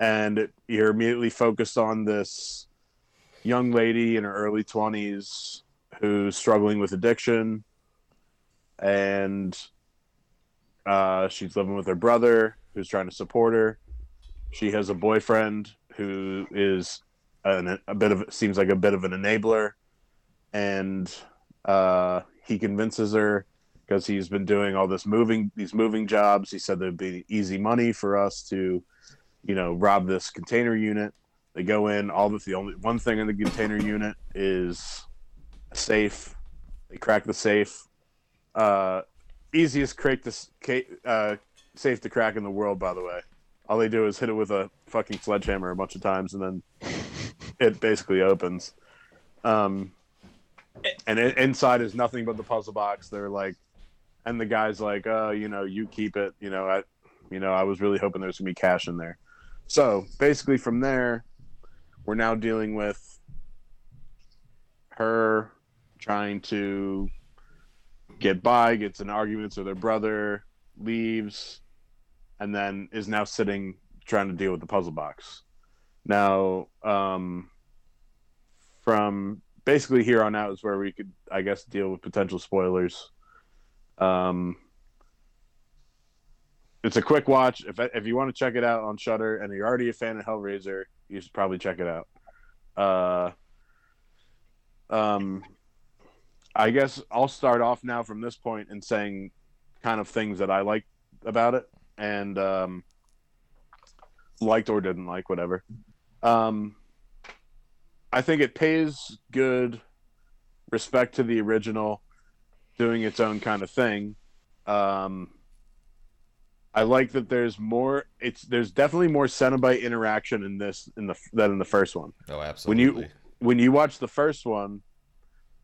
and you're immediately focused on this young lady in her early 20s who's struggling with addiction and uh, she's living with her brother who's trying to support her. She has a boyfriend who is an, a bit of seems like a bit of an enabler and uh, he convinces her because he's been doing all this moving these moving jobs. He said there'd be easy money for us to you know rob this container unit they go in all the, the only one thing in the container unit is a safe. They crack the safe. Uh, easiest crate to uh, safe to crack in the world by the way. All they do is hit it with a fucking sledgehammer a bunch of times and then [LAUGHS] it basically opens. Um, and it, inside is nothing but the puzzle box. They're like and the guy's like "Oh, you know you keep it. You know i you know i was really hoping there's gonna be cash in there. So basically from there we're now dealing with her trying to get by gets in arguments with her brother leaves and then is now sitting trying to deal with the puzzle box. Now um from basically here on out is where we could i guess deal with potential spoilers. Um it's a quick watch. If if you want to check it out on Shudder and you're already a fan of hellraiser you should probably check it out uh um i guess i'll start off now from this point and saying kind of things that i like about it and um liked or didn't like whatever um I think it pays good respect to the original, doing its own kind of thing. Um, I like that there's more. It's there's definitely more Cenobite interaction in this in the than in the first one. Oh, absolutely. When you when you watch the first one,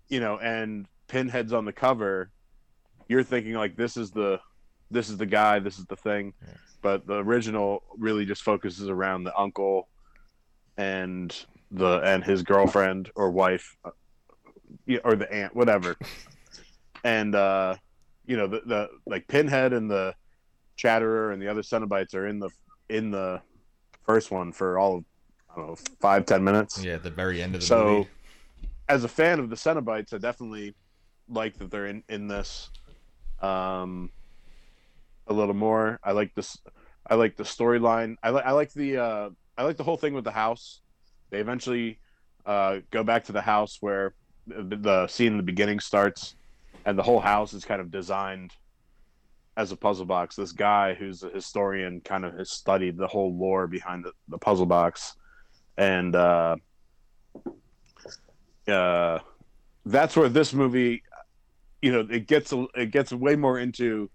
you know, and Pinhead's on the cover, you're thinking like this is the this is the guy, this is the thing. Yeah. But the original really just focuses around the uncle and the and his girlfriend or wife uh, or the aunt whatever [LAUGHS] and uh you know the, the like pinhead and the chatterer and the other cenobites are in the in the first one for all of i don't know five ten minutes. Yeah at the very end of the so movie. as a fan of the cenobites i definitely like that they're in in this um a little more. I like this i like the storyline. I like i like the uh i like the whole thing with the house. They eventually uh, go back to the house where the, the scene in the beginning starts, and the whole house is kind of designed as a puzzle box. This guy who's a historian kind of has studied the whole lore behind the, the puzzle box, and uh, uh, that's where this movie, you know, it gets it gets way more into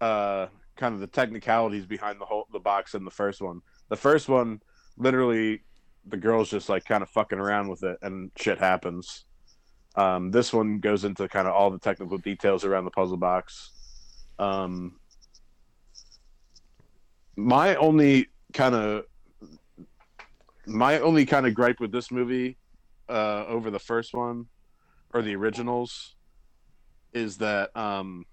uh, kind of the technicalities behind the whole the box in the first one. The first one literally the girl's just like kind of fucking around with it and shit happens. Um, this one goes into kind of all the technical details around the puzzle box. Um, my only kind of my only kind of gripe with this movie uh, over the first one or the originals is that um,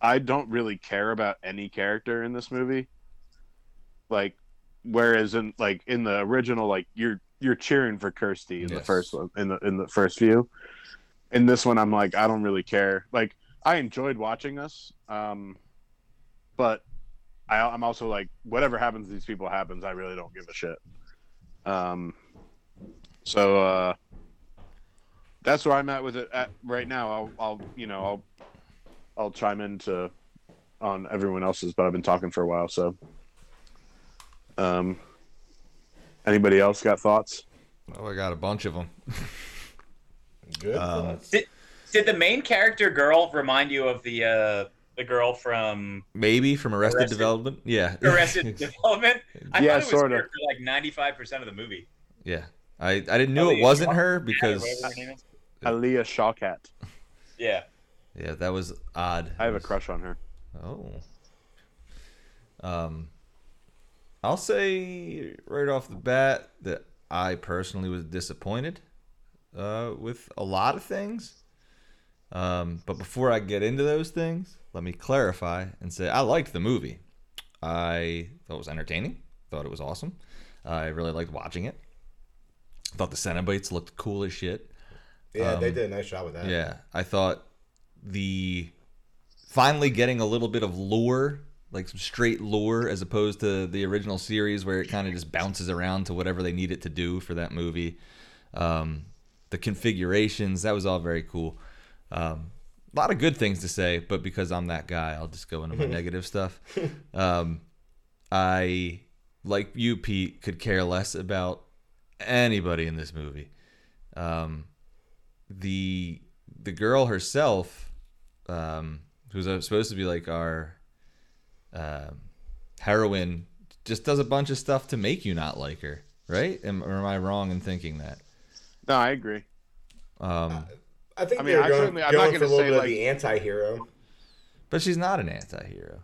I don't really care about any character in this movie. Like whereas in like in the original like you're you're cheering for Kirsty in yes. the first one in the in the first view. In this one I'm like I don't really care. Like I enjoyed watching this um but I I'm also like whatever happens to these people happens I really don't give a shit. Um so uh that's where I'm at with it at right now. I'll I'll you know I'll I'll chime into on everyone else's, but I've been talking for a while, so um, anybody else got thoughts? Oh, I got a bunch of them. Good. Um, did, did the main character girl remind you of the uh, the girl from maybe from Arrested, Arrested Development? Yeah, [LAUGHS] Arrested [LAUGHS] Development. I yeah, thought it was sort of. For like ninety five percent of the movie. Yeah, I I didn't know it wasn't her because Alia Shawkat. Yeah. Yeah, that was odd. I have a crush on her. Oh. Um, I'll say right off the bat that I personally was disappointed uh, with a lot of things. Um, but before I get into those things, let me clarify and say I liked the movie. I thought it was entertaining. thought it was awesome. I really liked watching it. Thought the Cenobites looked cool as shit. Yeah, they did a nice job with that. Um, Yeah, I thought the finally getting a little bit of lore, like some straight lore, as opposed to the original series where it kind of just bounces around to whatever they need it to do for that movie. Um, the configurations, that was all very cool. Um, a lot of good things to say, but because I'm that guy, I'll just go into my [LAUGHS] negative stuff. Um, I, like you, Pete, could care less about anybody in this movie. Um, the the girl herself, um, who's uh, supposed to be like our um heroine, just does a bunch of stuff to make you not like her, right? Am, or am I wrong in thinking that? No, I agree. Um, I think I mean, they're I going, certainly- I'm going not for a gonna little say, bit of like- the anti-hero. but she's not an anti-hero.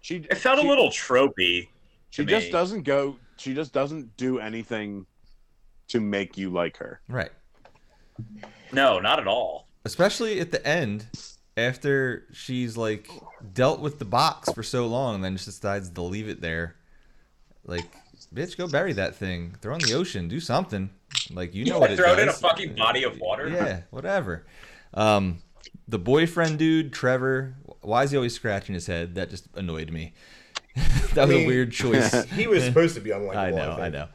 She It felt she, a little tropey. She to just doesn't go. She just doesn't do anything to make you like her. Right. No, not at all. Especially at the end, after she's like dealt with the box for so long and then just decides to leave it there. Like, bitch, go bury that thing. Throw it in the ocean. Do something. Like, you know what it Throw it in a fucking body of water. Yeah, whatever. Um, the boyfriend dude, Trevor, why is he always scratching his head? That just annoyed me. [LAUGHS] that was mean- a weird choice. [LAUGHS] He was supposed to be on unlikable. [LAUGHS] I know, I think. know.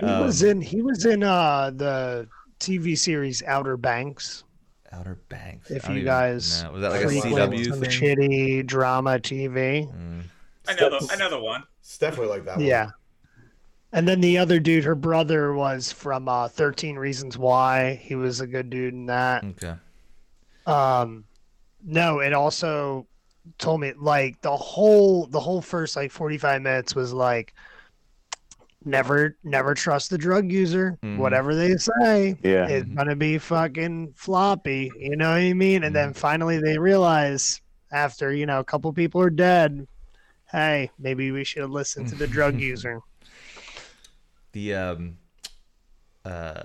He Um, was in he was in uh the TV series Outer Banks. Outer Banks. If you even- guys no, was that like a frequent frequent CW some thing? shitty drama TV. Mm. I know the I know the one. It's definitely like that. One. Yeah. And then the other dude, her brother, was from uh, Thirteen Reasons Why. He was a good dude in that. Okay. Um, no, it also told me like the whole the whole first like forty five minutes was like never never trust the drug user. Mhm. Whatever they say, Yeah. it's gonna be fucking floppy. You know what I mean? And then finally they realize after you know a couple people are dead. Hey, maybe we should listen to the drug [LAUGHS] user. The um uh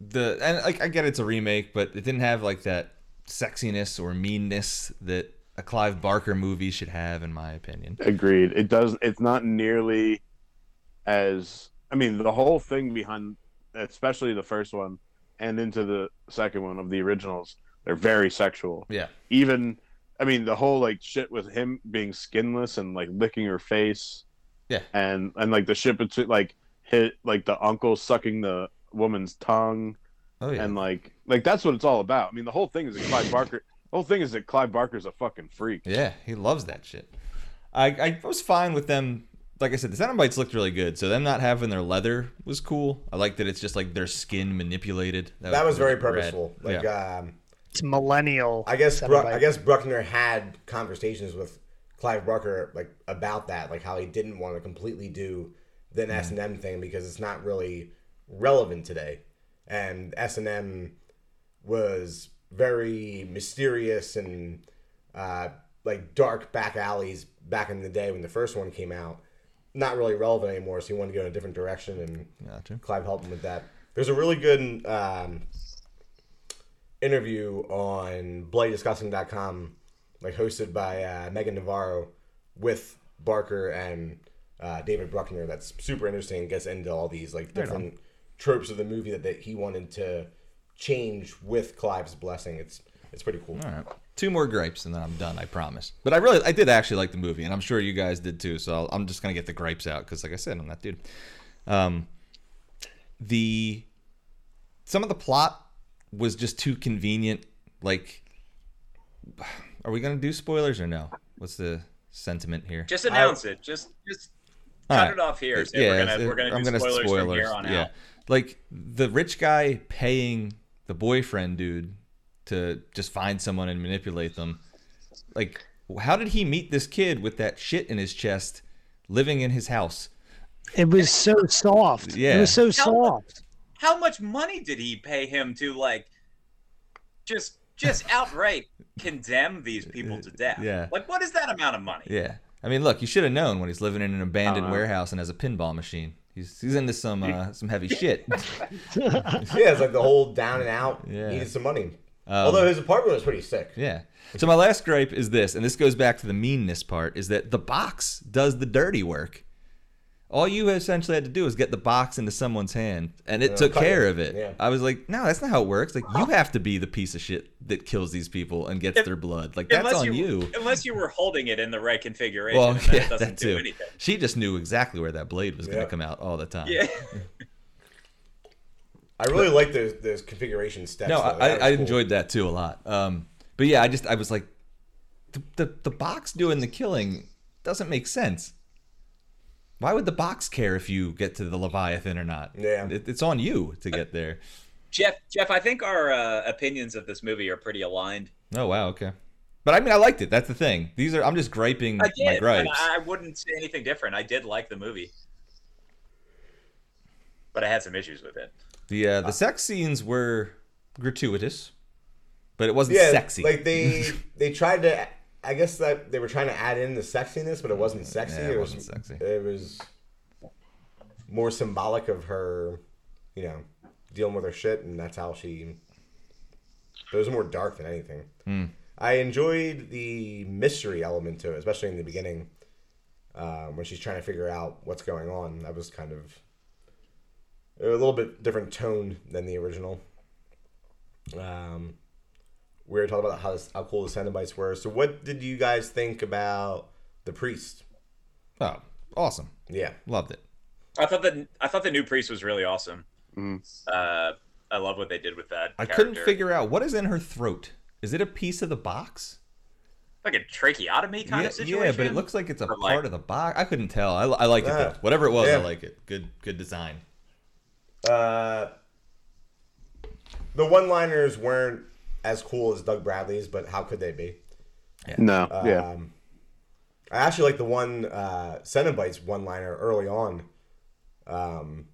the and like I get it's a remake, but it didn't have like that sexiness or meanness that a Clive Barker movie should have, in my opinion. Agreed. It does. It's not nearly as. I mean, the whole thing behind, especially the first one, and into the second one of the originals, they're very sexual. Yeah. Even, I mean, the whole like shit with him being skinless and like licking her face. Yeah. And and like the shit between like hit like the uncle sucking the woman's tongue Oh yeah. and like like that's what it's all about. I mean, the whole thing is that Clive Barker. The whole thing is that Clive Barker's a fucking freak. yeah, he loves that shit. I I was fine with them. Like I said, the Cenobites looked really good. So them not having their leather was cool. I like that it's just like their skin manipulated. That was very rad. purposeful. Like, yeah. um, It's millennial. I guess Cenobite. Bruck, I guess Bruckner had conversations with Clive Barker like about that, like how he didn't want to completely do the S and M thing because it's not really relevant today, and S and M was very mysterious and uh, like dark back alleys back in the day when the first one came out. Not really relevant anymore, so he wanted to go in a different direction, and Gotcha. Clive helped him with that. There's a really good um, interview on bloodydisgusting.com, like hosted by uh, Meagan Navarro with Barker and uh, David Bruckner. That's super interesting. Gets into all these like different tropes of the movie that, that he wanted to change with Clive's blessing. It's it's pretty cool. All right. Two more gripes and then I'm done. I promise. But I really, I did actually like the movie, and I'm sure you guys did too. So I'll, I'm just gonna get the gripes out because, like I said, I'm that dude. Um, the some of the plot was just too convenient. Like, are we gonna do spoilers or no? What's the sentiment here? Just announce it. Just just All cut right. it off here. Say we're gonna we're gonna I'm do gonna spoilers, spoilers. from here on yeah, out. like the rich guy paying the boyfriend dude to just find someone and manipulate them. Like, how did he meet this kid with that shit in his chest, living in his house? It was so soft. Yeah. It was so soft. How much money did he pay him to like just just outright condemn these people to death? Yeah. Like what is that amount of money? Yeah, I mean, look, you should have known when he's living in an abandoned I don't know. warehouse and has a pinball machine. He's he's into some uh, [LAUGHS] some heavy shit. [LAUGHS] [LAUGHS] Yeah, it's like the whole down and out Yeah. needed some money. Um, Although his apartment was pretty sick. yeah. So my last gripe is this, and this goes back to the meanness part, is that the box does the dirty work. All you essentially had to do is get the box into someone's hand, and it Yeah, took care it. of it. Yeah. I was like, no, that's not how it works. Like, you have to be the piece of shit that kills these people and gets If- their blood. Like, that's on you. Unless you were holding it in the right configuration, Well, and yeah, it doesn't that do too. anything. She just knew exactly where that blade was going to come out all the time. Yeah. I really like those those configuration steps. No, though. I, That I cool. enjoyed that too a lot. Um, but yeah, I just I was like, the, the the box doing the killing doesn't make sense. Why would the box care if you get to the Leviathan or not? Yeah. it, it's on you to get there. Jeff, Jeff, I think our uh, opinions of this movie are pretty aligned. Oh wow, okay. But I mean, I liked it. That's the thing. These are I'm just griping I did. and gripes. I, I wouldn't say anything different. I did like the movie, but I had some issues with it. The uh, the sex scenes were gratuitous, but it wasn't Yeah, sexy. like they [LAUGHS] they tried to. I guess that they were trying to add in the sexiness, but it wasn't sexy. Yeah, it was, wasn't sexy. It was more symbolic of her, you know, dealing with her shit, and that's how she. It was more dark than anything. Hmm. I enjoyed the mystery element to it, especially in the beginning, um, when she's trying to figure out what's going on. That was kind of a little bit different tone than the original. Um, we were talking about how this, how cool the Cenobites were. So, what did you guys think about the priest? oh, awesome, Yeah, loved it. I thought that I thought the new priest was really awesome. Uh, I love what they did with that. I character. couldn't figure out what is in her throat. Is it a piece of the box? like a tracheotomy kind yeah, of situation. yeah, but it looks like it's a Or, part like- of the box. I couldn't tell. I, I liked it though. Whatever it was, Yeah. I like it. Good, good design. uh, the one-liners weren't as cool as Doug Bradley's, but how could they be? No, yeah. Um, I actually like the one uh, Cenobites one-liner early on. Um,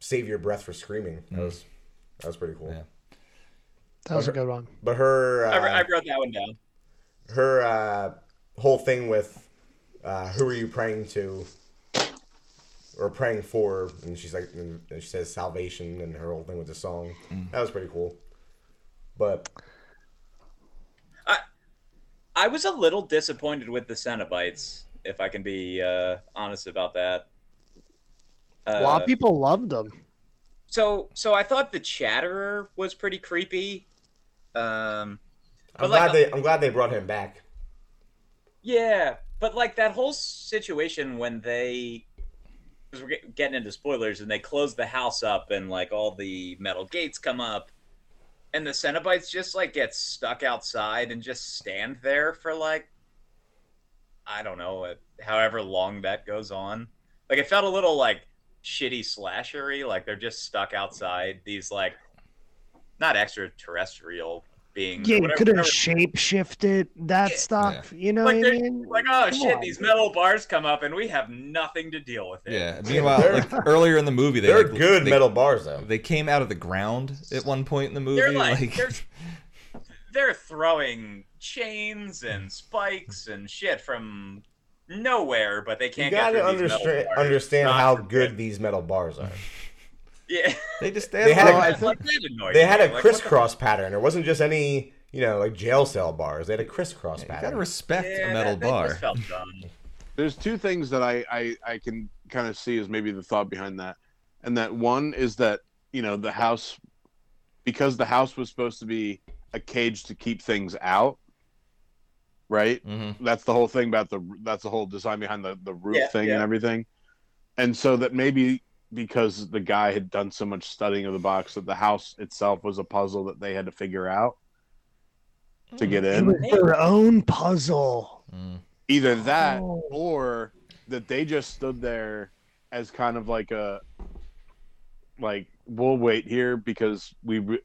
Save your breath for screaming. That was that was pretty cool. Yeah. That was a good one. But her I, uh, I wrote that one down. her uh, whole thing with uh, who are you praying to or praying for and she's like and she says salvation and her whole thing with the song that was pretty cool but I I was a little disappointed with the Cenobites, if I can be uh, honest about that. Uh, a lot of people loved them. so, so I thought the Chatterer was pretty creepy. Um, i'm But, like, glad they i'm glad they brought him back yeah, but like that whole situation when they, because we're getting into spoilers, and they close the house up, and like all the metal gates come up, and the Cenobites just like get stuck outside and just stand there for like, I don't know, uh, however long that goes on. Like it felt a little like shitty slashery, like they're just stuck outside. These like, not extraterrestrial beings. or Yeah, you could have whatever- shape shifted that Yeah. stuff. You know like what I mean? like, oh Come shit, on. these metal bars come up and we have nothing to deal with it. Yeah. [LAUGHS] Meanwhile, like earlier in the movie, they they're like, good they, metal bars though They came out of the ground at one point in the movie. They're like, like they're [LAUGHS] they're throwing chains and spikes and shit from nowhere, but they can't You gotta get through these metal understand bars. understand how good these metal bars are [LAUGHS] Yeah, they just They had had a- a- Like, like, they had a Like, what the- crisscross pattern it wasn't just any you know like jail cell bars they had a crisscross pattern. you gotta respect Yeah, a metal that, that bar. just felt dumb. There's two things that I, I, I can kind of see as maybe the thought behind that. And that one is that, you know, the house, because the house was supposed to be a cage to keep things out, right? hmm That's the whole thing about the, that's the whole design behind the, the roof Yeah, thing yeah. and everything. And so that maybe because the guy had done so much studying of the box that the house itself was a puzzle that they had to figure out to get It in. was their own puzzle. Mm. either that Oh. or that they just stood there as kind of like a like we'll wait here because we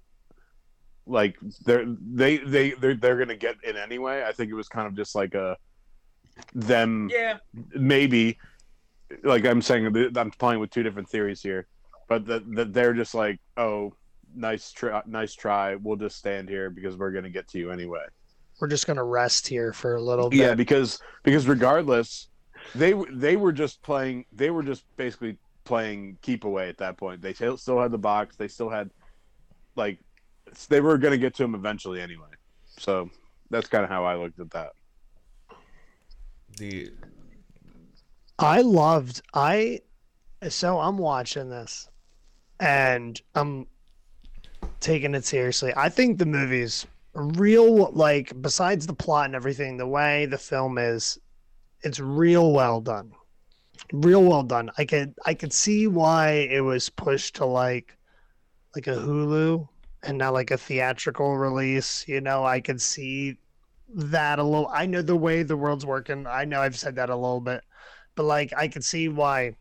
like they're they they they're, they're gonna get in anyway i think it was kind of just like a them Yeah, maybe like i'm saying i'm playing with two different theories here but that that they're just like oh nice try nice try we'll just stand here because we're gonna get to you anyway We're just gonna rest here for a little bit. yeah, because because regardless, they they were just playing. They were just basically playing keep away at that point. They still still had the box. They still had like they were going to get to him eventually anyway. So that's kind of how I looked at that. The I loved I so I'm watching this and I'm taking it seriously. I think the movie's real like besides the plot and everything, the way the film is it's real well done. Real well done. I could I could see why it was pushed to like like a Hulu and not like a theatrical release. You know, I could see that a little. I know the way the world's working. I know I've said that a little bit, but like I could see why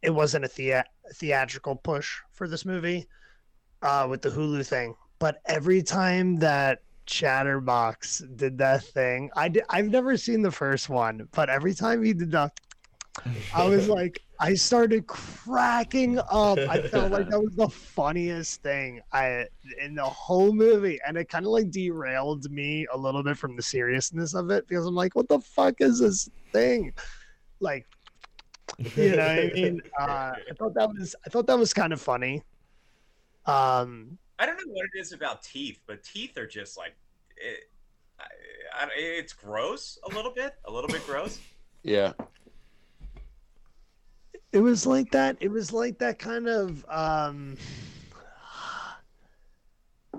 it wasn't a thea- theatrical push for this movie uh, with the Hulu thing. But every time that Chatterbox did that thing, I did, I've never seen the first one, but every time he did that, I was [LAUGHS] like, I started cracking up. I felt like that was the funniest thing I in the whole movie, and it kind of like derailed me a little bit from the seriousness of it because I'm like, what the fuck is this thing? Like, [LAUGHS] you know, what I mean, uh, I thought that was I thought that was kind of funny. Um, I don't know what it is about teeth, but teeth are just like it, I, I, it's gross a little bit, a little bit gross. [LAUGHS] Yeah. it was like that it was like that kind of um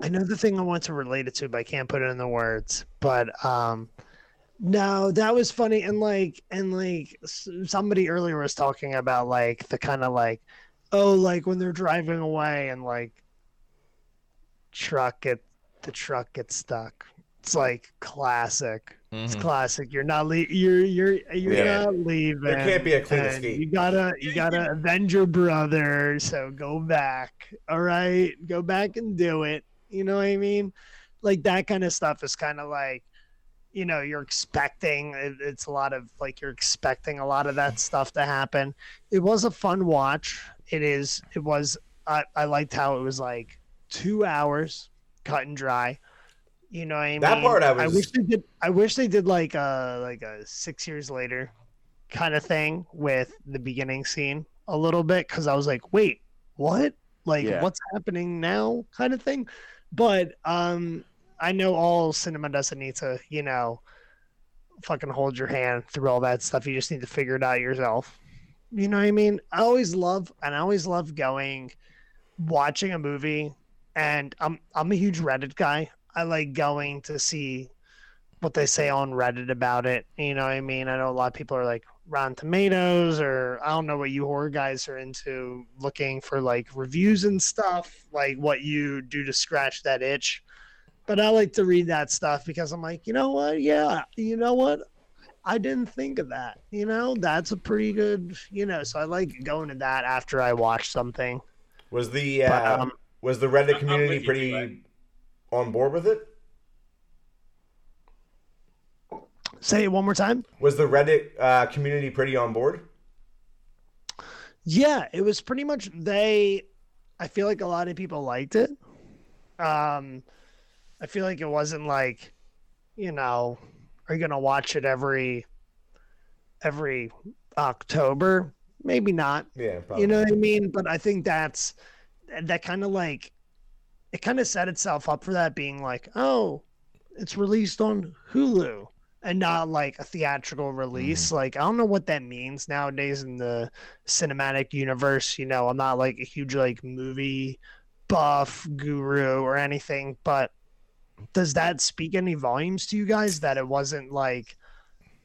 i know the thing i want to relate it to but i can't put it in the words but um no that was funny and like and like somebody earlier was talking about like the kind of like oh like when they're driving away and like truck get the truck gets stuck it's like classic it's Mhm. classic. You're not le- you're you're you're Yeah. not leaving. There can't be a clean escape. You gotta you gotta avenge your brother. So go back. All right, go back and do it. You know what I mean? Like that kind of stuff is kind of like, you know, you're expecting. It, it's a lot of like you're expecting a lot of that stuff to happen. It was a fun watch. It is. It was. I I liked how it was like two hours, cut and dry. You know what I mean? That part I was I wish they did. I wish they did like a like a six years later kind of thing with the beginning scene a little bit because I was like, wait, what? Like, Yeah. what's happening now? Kind of thing. But um, I know all cinema doesn't need to, you know, fucking hold your hand through all that stuff. You just need to figure it out yourself. You know what I mean? I always love, and I always love going, watching a movie, and I'm I'm a huge Reddit guy. I like going to see what they say on Reddit about it. You know what I mean? I know a lot of people are like Rotten Tomatoes, or I don't know what you horror guys are into, looking for like reviews and stuff, like what you do to scratch that itch. But I like to read that stuff because I'm like, you know what? Yeah, you know what? I didn't think of that. You know, that's a pretty good, you know. So I like going to that after I watch something. Was the But, uh, um, was the Reddit I'm- I'm community you, pretty T-Bag. on board with it? Say it one more time. Was the Reddit uh, community pretty on board? Yeah, it was pretty much they. I feel like a lot of people liked it. Um, I feel like it wasn't like, you know, are you gonna watch it every every October? Maybe not. Yeah, probably. You know what I mean? But I think that's that kind of like it kind of set itself up for that being like, oh, it's released on Hulu and not like a theatrical release. Mm-hmm. Like I don't know what that means nowadays in the cinematic universe. You know, I'm not like a huge like movie buff guru or anything, but does that speak any volumes to you guys that it wasn't like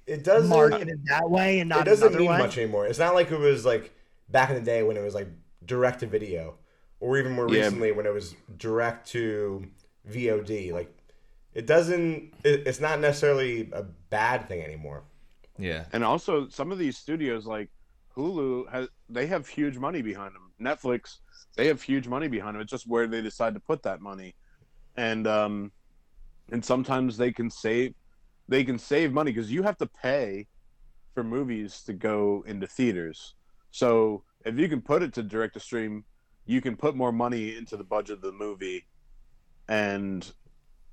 it doesn't. marketed that way and not it doesn't mean way? much anymore. It's not like it was like back in the day when it was like direct to video, or even more Yeah. recently when it was direct to VOD. Like it doesn't. It, it's not necessarily a bad thing anymore. Yeah. And also, some of these studios like Hulu has they have huge money behind them. Netflix, they have huge money behind them. It's just where they decide to put that money, and um, and sometimes they can save they can save money because you have to pay for movies to go into theaters. So if you can put it to direct to stream, you can put more money into the budget of the movie, and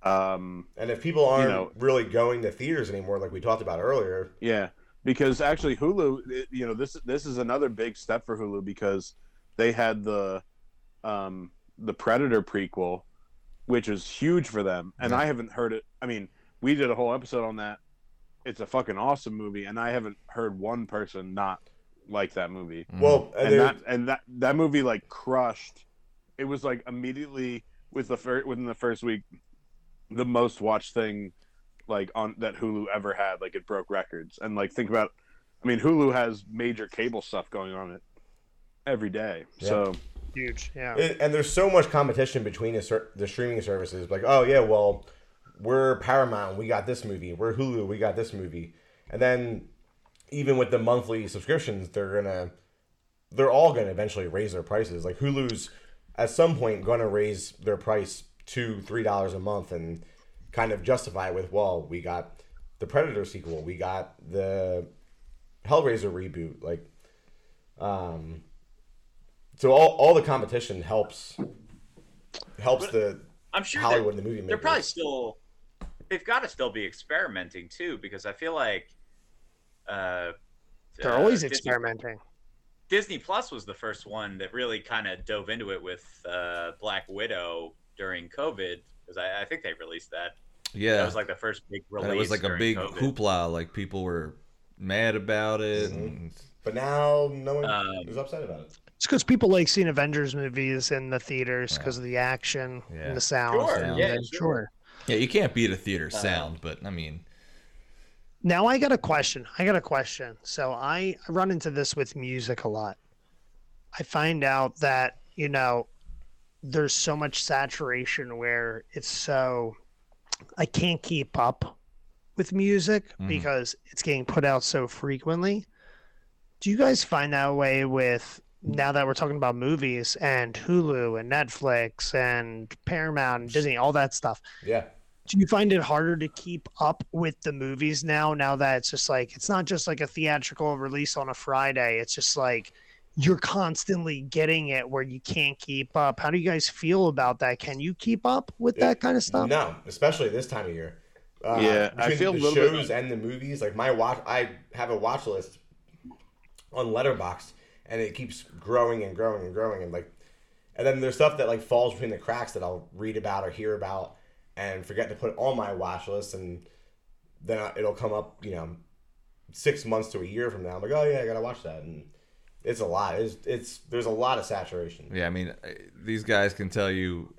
um, And if people aren't know- really going to theaters anymore, like we talked about earlier, Yeah, because actually Hulu, you know, this this is another big step for Hulu because they had the um the Predator prequel which is huge for them. And Yeah. I haven't heard it. I mean, we did a whole episode on that. It's a fucking awesome movie, and I haven't heard one person not like that movie. Mm. Well, and And that and that that movie like crushed. It was like immediately with the first within the first week, the most watched thing like on that Hulu ever had. Like it broke records. And like think about, I mean, Hulu has major cable stuff going on it every day. So Huge. Yeah. And there's so much competition between the streaming services. Like, oh yeah, well, we're Paramount, we got this movie. We're Hulu, we got this movie. And then even with the monthly subscriptions, they're gonna, they're all gonna eventually raise their prices. Like Hulu's at some point gonna raise their price to three dollars a month and kind of justify it with, well, we got the Predator sequel, we got the Hellraiser reboot, like, um, so all, all the competition helps helps the I'm sure Hollywood they're, and the movie they're probably still they've got to still be experimenting too because I feel like uh, They're uh, always Disney- experimenting. Disney Plus was the first one that really kind of dove into it with uh, Black Widow during COVID because I, I think they released that. Yeah, That was like the first big release. and it was like a big COVID. hoopla. Like people were mad about it. Mhm. And, But now no one Um, is upset about it. It's because people like seeing Avengers movies in the theaters because of the action Yeah. and the sound. Sure, and yeah, sure. sure. yeah, you can't beat a theater Uh, sound, but I mean, Now I got a question. I got a question. So I, I run into this with music a lot. I find out that, you know, there's so much saturation where it's so I can't keep up with music Mhm. because it's getting put out so frequently. Do you guys find that way with now that we're talking about movies and Hulu and Netflix and Paramount and Disney, all that stuff? Yeah. do you find it harder to keep up with the movies now now that it's just like it's not just like a theatrical release on a friday it's just like you're constantly getting it where you can't keep up how do you guys feel about that can you keep up with that kind of stuff No, especially this time of year. Uh, Yeah, I between feel a the little bit- shows and the movies. Like my watch, I have a watch list on Letterboxd, and it keeps growing and growing and growing, and like, and then there's stuff that like falls between the cracks that I'll read about or hear about, and forget to put on my watch list, and then it'll come up, you know, six months to a year from now. I'm like, oh yeah, I gotta watch that, and it's a lot. It's it's there's a lot of saturation. yeah, I mean, uh, these guys can tell you,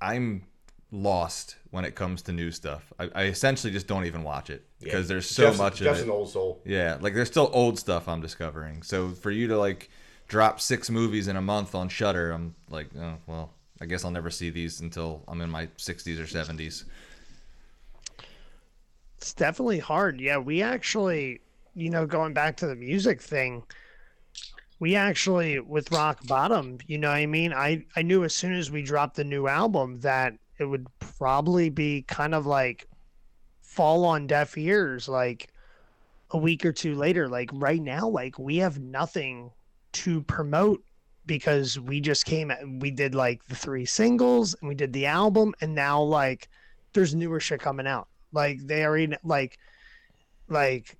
I'm lost when it comes to new stuff. I, I essentially just don't even watch it because there's so Jeff's- much Jeff's of an old soul. Yeah, like there's still old stuff I'm discovering. So for you to like drop six movies in a month on Shudder, I'm like, oh well, I guess I'll never see these until I'm in my 60s or 70s. it's definitely hard yeah we actually you know going back to the music thing we actually with rock bottom you know what i mean i i knew as soon as we dropped the new album that it would probably be kind of like fall on deaf ears like a week or two later like right now like we have nothing to promote because we just came we did like the three singles and we did the album and now like there's newer shit coming out like they already like like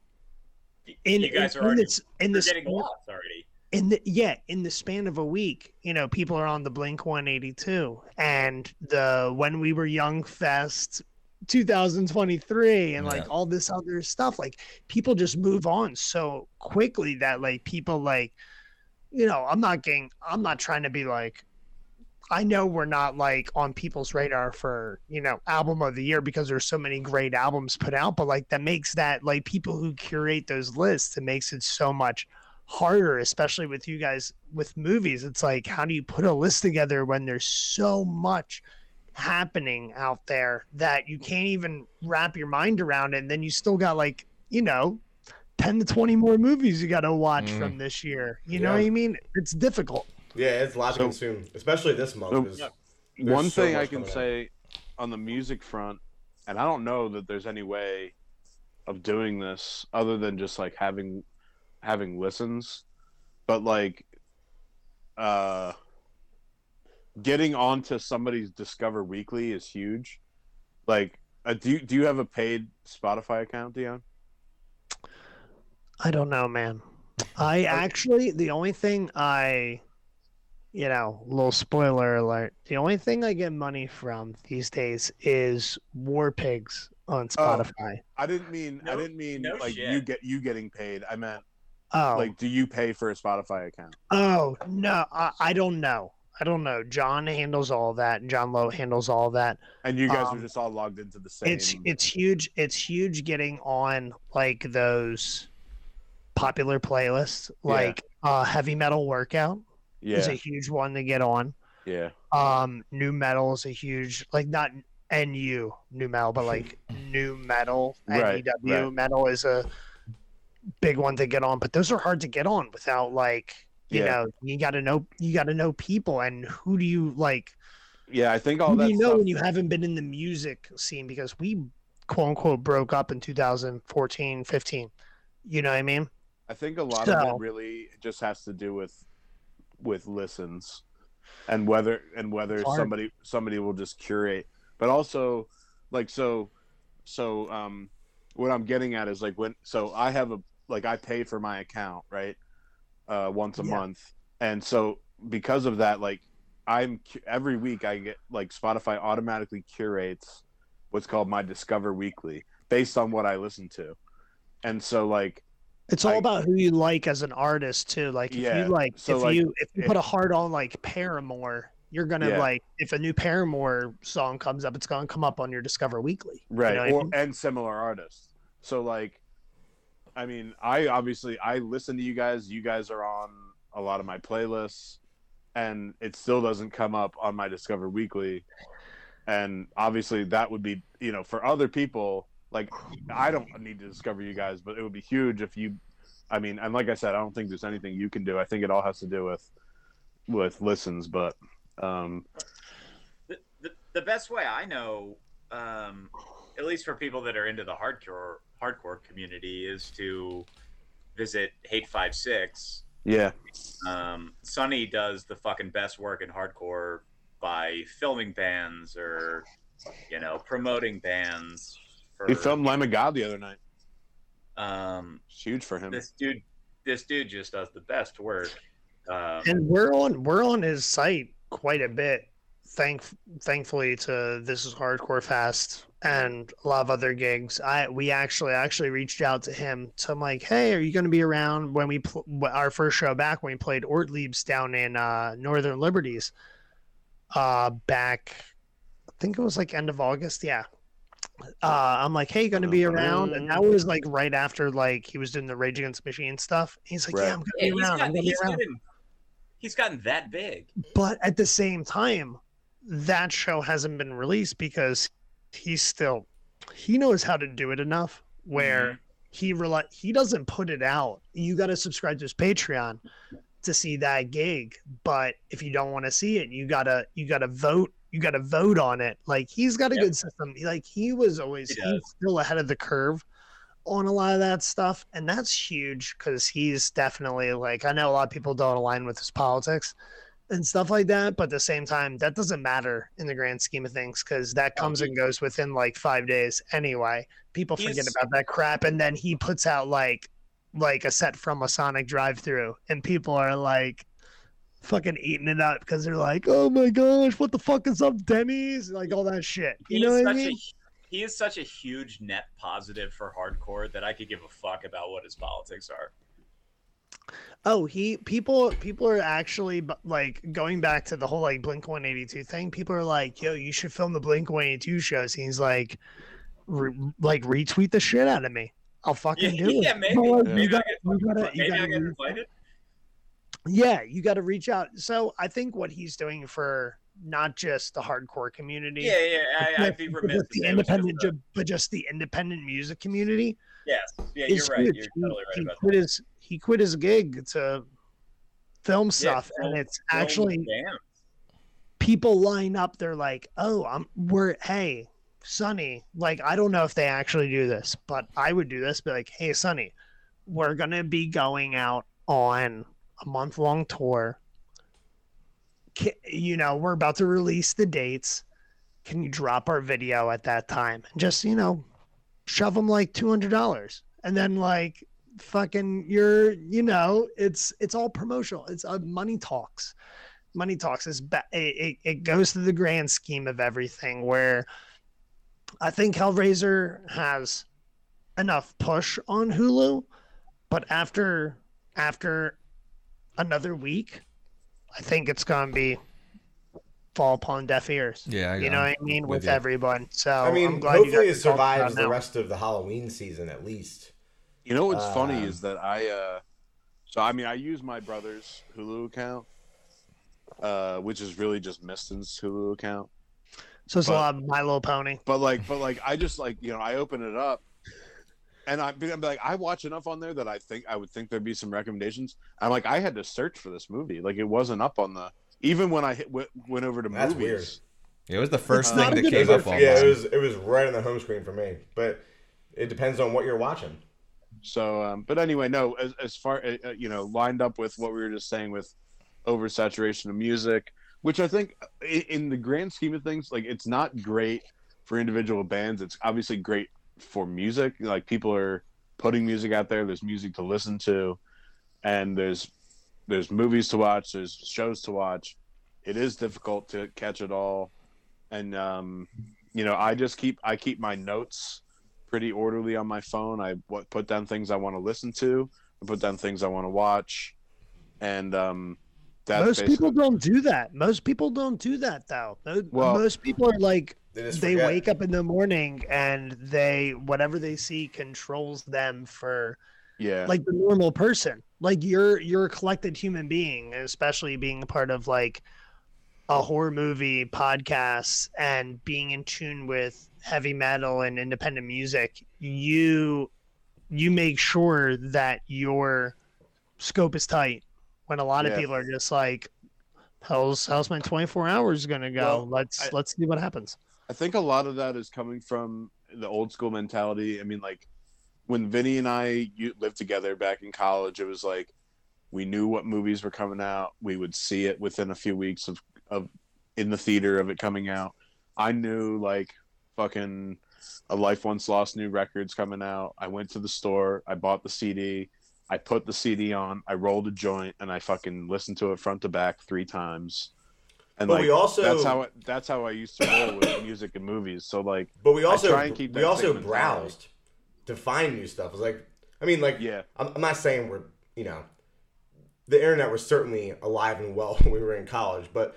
in you guys in, are in, this, in this getting lost already. in the yeah in the span of a week you know people are on the blink 182 and the when we were young fest 2023 and like all this other stuff like people just move on so quickly that like people like you know i'm not getting i'm not trying to be like i know we're not like on people's radar for you know album of the year because there's so many great albums put out but like that makes that like people who curate those lists it makes it so much harder, especially with you guys with movies. It's like, how do you put a list together when there's so much happening out there that you can't even wrap your mind around it? And then you still got like, you know, 10 to 20 more movies you got to watch Mhm. from this year. You know what I mean? It's difficult. Yeah, it's a lot to So- consume, especially this month. So- Yeah. One so thing I can coming out. say on the music front, and I don't know that there's any way of doing this other than just like having having listens, but like uh getting onto somebody's Discover Weekly is huge. Like, uh, do you do you have a paid Spotify account, Dion? I don't know, man. I actually, the only thing I you know, little spoiler alert. The only thing I get money from these days is War Pigs on Spotify. I didn't mean I didn't mean no like shit. you get you getting paid. I meant Oh, like do you pay for a Spotify account? oh no, I, I don't know. I don't know. John handles all that. John Lowe handles all that. And you guys Um, are just all logged into the same. It's it's huge. It's huge getting on like those popular playlists, Yeah. like uh, heavy metal workout is a huge one to get on. yeah, Um, new metal is a huge like not NU new metal, but like new metal [LAUGHS] Right, NEW right. metal is a big one to get on. But those are hard to get on without like you Yeah. know you got to know you got to know people and who do you like yeah. I think all who do that you know when you haven't been in the music scene because we quote unquote broke up in 2014 15 you know what i mean I think a lot of it really just has to do with with listens and whether and whether somebody somebody will just curate. But also like so so um what I'm getting at is like when so I have a like I pay for my account, right? Uh once a Yeah. month. And so because of that like I'm every week I get like Spotify automatically curates what's called my Discover Weekly based on what I listen to. And so like it's all I- about who you like as an artist too like if Yeah, you like so, if like, you if you put a heart on like paramore you're gonna Yeah. like if a new paramore song comes up it's gonna come up on your discover weekly you right know what I mean? and similar artists so like i mean i obviously i listen to you guys. You guys are on a lot of my playlists and it still doesn't come up on my discover weekly. And obviously that would be you know for other people like i don't need to discover you guys but it would be huge if you i mean and like i said i don't think there's anything you can do. I think it all has to do with with listens but um the, the, the best way I know, um, at least for people that are into the hardcore hardcore community, is to visit Hate Five Six. yeah Um, Sonny does the fucking best work in hardcore by filming bands or you know promoting bands. For he filmed lamb of god the other night um, it's huge for him this dude. This dude just does the best work. Um, and we're on we're on his site quite a bit thank thankfully to this is hardcore fast and a lot of other gigs i we actually actually reached out to him so i'm like hey are you going to be around when we pl- our first show back when we played ortlieb's down in uh northern liberties uh back i think it was like end of august yeah uh, I'm like, hey, you gonna be around, and that was like right after like he was doing the Rage Against the Machine stuff. He's like, Right. yeah, I'm gonna yeah, be he's, around. I'm gotten, gonna be around. gotten, he's gotten that big. but at the same time that show hasn't been released because he's still he knows how to do it enough where mm-hmm. he rely he doesn't put it out. You got to subscribe to his patreon to see that gig but if you don't want to see it you gotta you gotta vote you gotta vote on it. Like he's got a Yep. good system. Like he was always He he's still ahead of the curve on a lot of that stuff and that's huge because he's definitely like i know a lot of people don't align with his politics and stuff like that but at the same time that doesn't matter in the grand scheme of things because that comes and goes within like five days anyway. People forget He's- about that crap and then he puts out like like a set from a sonic drive through and people are like fucking eating it up because they're like oh my gosh what the fuck is up denny's? Like all that shit. You know what i mean? a he is such a huge net positive for hardcore that I could give a fuck about what his politics are. Oh, he people people are actually like going back to the whole like Blink One Eighty Two thing. People are like, "Yo, you should film the Blink One Eighty Two shows." And he's like, re- like retweet the shit out of me. I'll fucking do yeah, it. maybe. But, like, Maybe you got- you gotta- you gotta get reach invited. Yeah, you got to reach out. So I think what he's doing for not just the hardcore community, Yeah, yeah. I, I'd be but remiss just the say just independent, ju- but just the independent music community. Yes, yeah, you're right. huge. You're totally right about quit that. his he quit his gig to film stuff, and film- it's actually people line up they're like oh i'm we're hey sonny like i don't know if they actually do this but i would do this be like hey sonny we're gonna be going out on a month long tour. Ca- you know we're about to release the dates. Can you drop our video at that time? And just you know shove them like $200 and then like fucking you're you know it's it's all promotional it's uh, money talks money talks. Is ba- it, it, it goes to the grand scheme of everything. Where I think Hellraiser has enough push on Hulu, but after after another week, I think it's gonna be fall upon deaf ears. Yeah, I- you know I'm what I mean with with, everyone. So I I'm mean, glad you hopefully it guys talked about survives the now. rest of the Halloween season at least. You know what's funny Um, is that I uh so I mean I use my brother's Hulu account, uh, which is really just Miston's Hulu account. So it's but- a lot of My Little Pony. But like but like I just like you know, I open it up and I I'm like I watch enough on there that I think I would think there'd be some recommendations. I'm like I had to search for this movie. Like it wasn't up on the even when I hit, went, went over to That's movies. It was the first thing that came up yeah, it was it was right on the home screen for me, but it depends on what you're watching. So, um, but anyway, no. As, as far uh, uh, you know, lined up with what we were just saying with oversaturation of music, which I think, in the grand scheme of things, like it's not great for individual bands. It's obviously great for music. Like people are putting music out there. There's music to listen to, and there's there's movies to watch. There's shows to watch. It is difficult to catch it all, and um, you know, I just keep I keep my notes pretty orderly on my phone. I put down things I want to listen to, I put down things I want to watch, and um, that's Most people don't do that. Most people don't do that though. Well- Most people are like They they wake up in the morning and they whatever they see controls them for yeah, like the normal person. Like you're you're a collected human being, especially being a part of like a horror movie podcast and being in tune with heavy metal and independent music. You you make sure that your scope is tight. When a lot of people are just like, "How's how's my 24 hours gonna go? Well, let's I- let's see what happens." I think a lot of that is coming from the old school mentality. I mean, like when Vinny and I lived together back in college, it was like we knew what movies were coming out. We would see it within a few weeks of, of in the theater of it coming out. I knew like fucking a life once lost new records coming out. I went to the store, I bought the CD, I put the CD on, I rolled a joint, and I fucking listened to it front to back three times. And But like we also that's how I, that's how I used to roll with [COUGHS] music and movies. So like But we also try and keep we also browsed to find new stuff. It's like I mean, like yeah, I'm, I'm not saying we're you know the internet was certainly alive and well [LAUGHS] when we were in college, but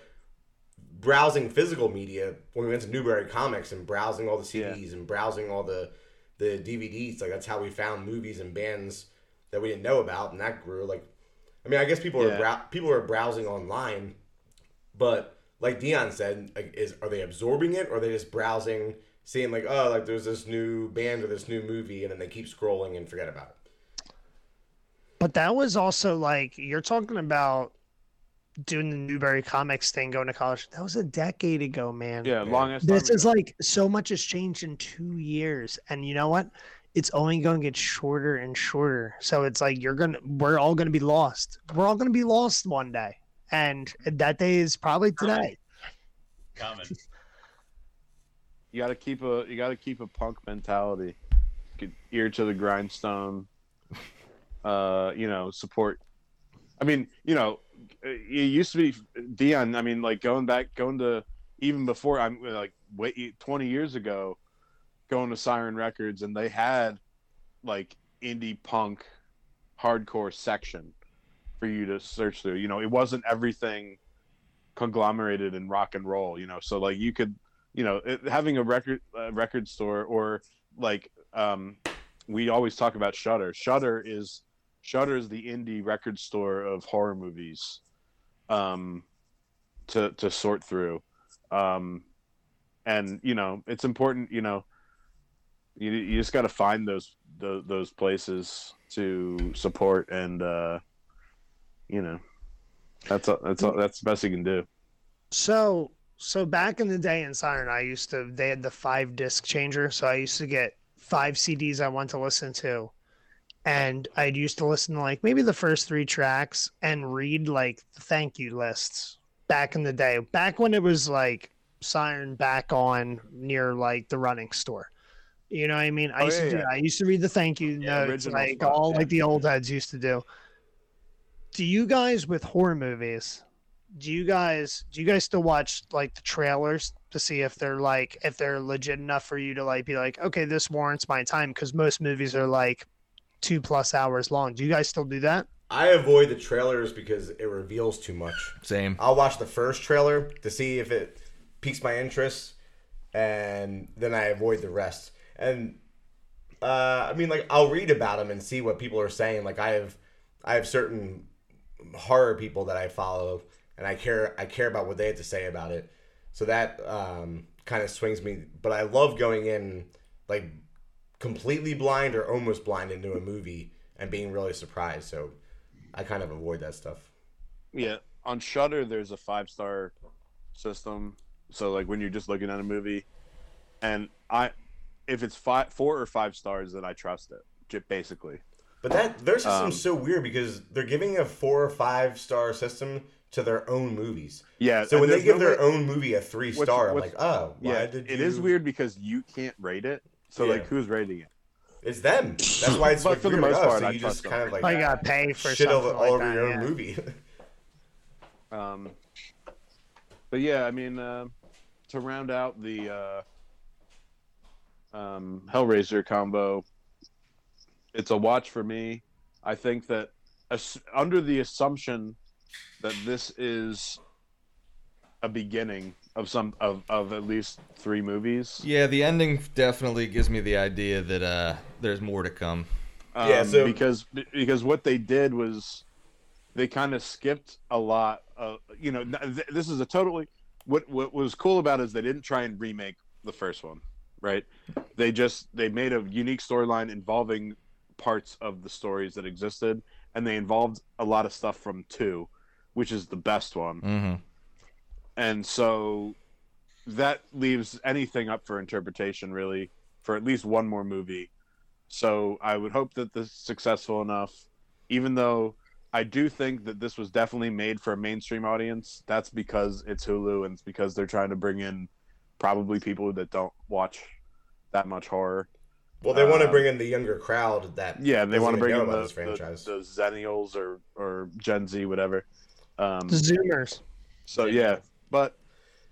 browsing physical media when we went to Newbury Comics and browsing all the CDs and browsing all the the DVDs, like that's how we found movies and bands that we didn't know about, and that grew. Like, I mean, I guess people are brow- people are browsing online, but like Dion said, like, is are they absorbing it or are they just browsing, seeing like oh like there's this new band or this new movie, and then they keep scrolling and forget about it. But that was also like you're talking about doing the Newbury Comics thing, going to college. That was a decade ago, man. yeah, long as This is like so much has changed in two years, and you know what? It's only going to get shorter and shorter. So it's like you're gonna, we're all going to be lost. We're all going to be lost one day, and that day is probably today. Coming. [LAUGHS] you got to keep a you got to keep a punk mentality, Get ear to the grindstone. [LAUGHS] Uh, you know, support. I mean, you know, it used to be Dion. I mean, like going back, going to even before I'm like wait twenty years ago, going to Siren Records, and they had like indie punk, hardcore section for you to search through. You know, it wasn't everything conglomerated in rock and roll. You know, so like you could, you know, it, having a record uh, record store or like um, we always talk about Shudder. Shudder is Shudder is the indie record store of horror movies um, to to sort through. Um, and you know, it's important. You know, you you just got to find those, those those places to support, and uh, you know, that's that's a, that's the best you can do. So, so back in the day in Siren, I used to they had the five disc changer, so I used to get five CDs I want to listen to, and I'd used to listen to like maybe the first three tracks and read like the thank you lists back in the day, back when it was like Siren back on near like the running store. You know what I mean? I Oh, used yeah, to do yeah. I used to read the thank you Yeah, notes like all like the old heads used to do. Do you guys with horror movies do you guys do you guys still watch like the trailers to see if they're like if they're legit enough for you to like be like okay this warrants my time because most movies are like two plus hours long do you guys still do that I avoid the trailers because it reveals too much. Same. I'll watch the first trailer to see if it piques my interest, and then I avoid the rest. And uh, I mean, like I'll read about them and see what people are saying. Like I have, I have certain horror people that I follow, and I care, I care about what they have to say about it. So that um, kind of swings me. But I love going in like completely blind or almost blind into a movie and being really surprised. So I kind of avoid that stuff. Yeah, on Shudder, there's a five star system. So like when you're just looking at a movie, and I, if it's five, four or five stars, then I trust it. Basically, But that their system's Um, so weird because they're giving a four or five star system to their own movies. yeah. So when they give no their way- own movie a three What's- star, I'm like, oh, yeah, it you... is weird because you can't rate it. So Yeah. like, who's rating it? It's them. That's why it's [LAUGHS] But like for the most part, so you trust just them. kind of like I gotta pay for shit all, something all over like your that, own yeah. movie. [LAUGHS] Um, but yeah, I mean, uh, to round out the uh, um, Hellraiser combo, it's a watch for me. I think that as- under the assumption that this is a beginning of some of, of at least three movies. Yeah, the ending definitely gives me the idea that uh, there's more to come. Um, Yeah, so- because because what they did was they kind of skipped a lot. Of, you know, th- this is a totally what what was cool about it is they didn't try and remake the first one, right? They just they made a unique storyline involving parts of the stories that existed, and they involved a lot of stuff from two, which is the best one Mm-hmm. And so that leaves anything up for interpretation really for at least one more movie. So i would hope that this is successful enough. Even though i do think that this was definitely made for a mainstream audience that's because it's hulu and it's because they're trying to bring in probably people that don't watch that much horror. Well, they want to Um, bring in the younger crowd that yeah they want to bring in about the, this franchise. the, the zennials or or gen z whatever. Um, The Zoomers. so yeah but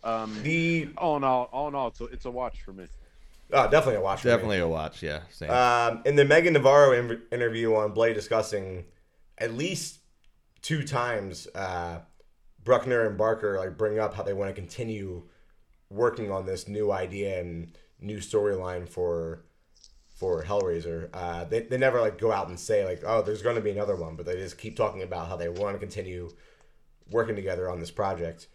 um, the all in all, all in all, it's a, it's a watch for me. oh, definitely a watch. for me. Definitely a watch. Yeah. Same. Um, in the Meagan Navarro in- interview on Blade discussing at least two times, uh, Bruckner and Barker like bring up how they want to continue working on this new idea and new storyline for for Hellraiser. Uh, they, they never like go out and say like, oh, there's going to be another one, but they just keep talking about how they want to continue working together on this project.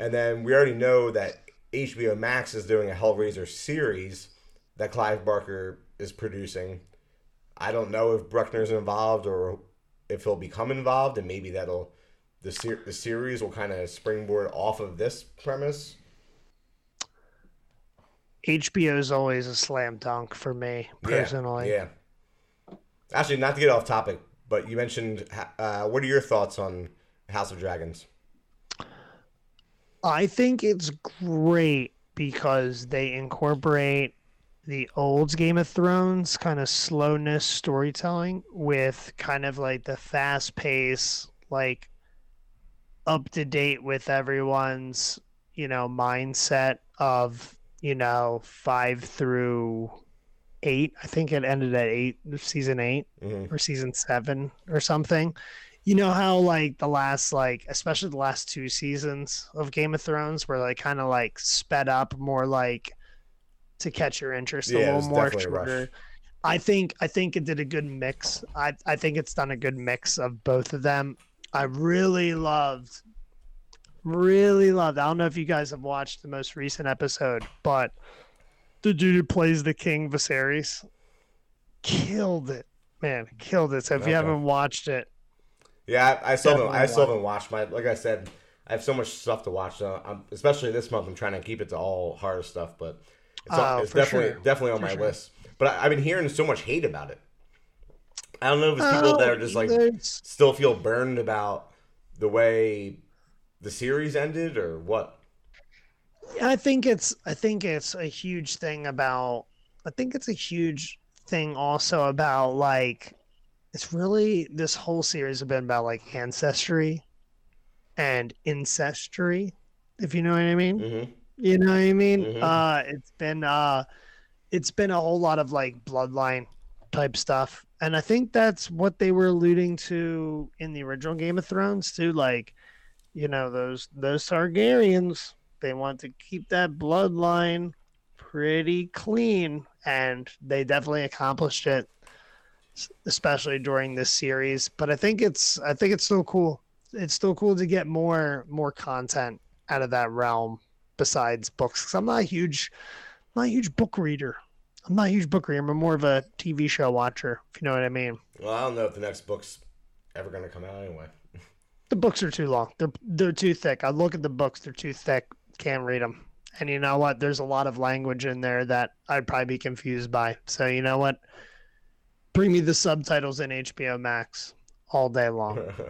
And then we already know that HBO Max is doing a Hellraiser series that Clive Barker is producing. I don't know if Bruckner's involved or if he'll become involved, and maybe that'll the ser- the series will kind of springboard off of this premise. HBO is always a slam dunk for me personally. Yeah. yeah. Actually, not to get off topic, but you mentioned uh, what are your thoughts on House of Dragons? I think it's great because they incorporate the old Game of Thrones kind of slowness storytelling with kind of like the fast pace, like up to date with everyone's, you know, mindset of, you know, five through eight. I think it ended at eight, season eight Mhm. or season seven or something. You know how like the last like especially the last two seasons of Game of Thrones were like kind of like sped up more like to catch your interest a it little more definitely a rush. shorter. I think I think it did a good mix. I I think it's done a good mix of both of them. I really loved really loved. I don't know if you guys have watched the most recent episode, but the dude who plays the King Viserys killed it. Man, killed it. So if Okay. you haven't watched it, Yeah, I, I still haven't, I still haven't watched my. Like I said, I have so much stuff to watch. So I'm, especially this month, I'm trying to keep it to all horror stuff, but it's, Oh, on, it's definitely sure. definitely on For my sure. list. But I, I've been hearing so much hate about it. I don't know if it's people that oh, are just like still feel burned about the way the series ended, or what. I think it's I think it's a huge thing about I think it's a huge thing also about like it's really this whole series has been about like ancestry and incestuary, if you know what I mean. Mm-hmm. You know what I mean? Mhm. Uh it's been uh it's been a whole lot of like bloodline type stuff. And I think that's what they were alluding to in the original Game of Thrones too. Like, you know, those those Targaryens, they want to keep that bloodline pretty clean. And they definitely accomplished it, especially during this series. But I think it's I think it's still cool. It's still cool to get more more content out of that realm besides books. 'Cause I'm not a huge, I'm not a huge book reader. I'm not a huge book reader. I'm more of a TV show watcher, if you know what I mean. Well, I don't know if the next book's ever going to come out anyway. [LAUGHS] The books are too long. They're they're too thick. I look at the books; they're too thick. Can't read them. And you know what? There's a lot of language in there that I'd probably be confused by. So you know what? Bring me the subtitles in HBO Max all day long. [LAUGHS]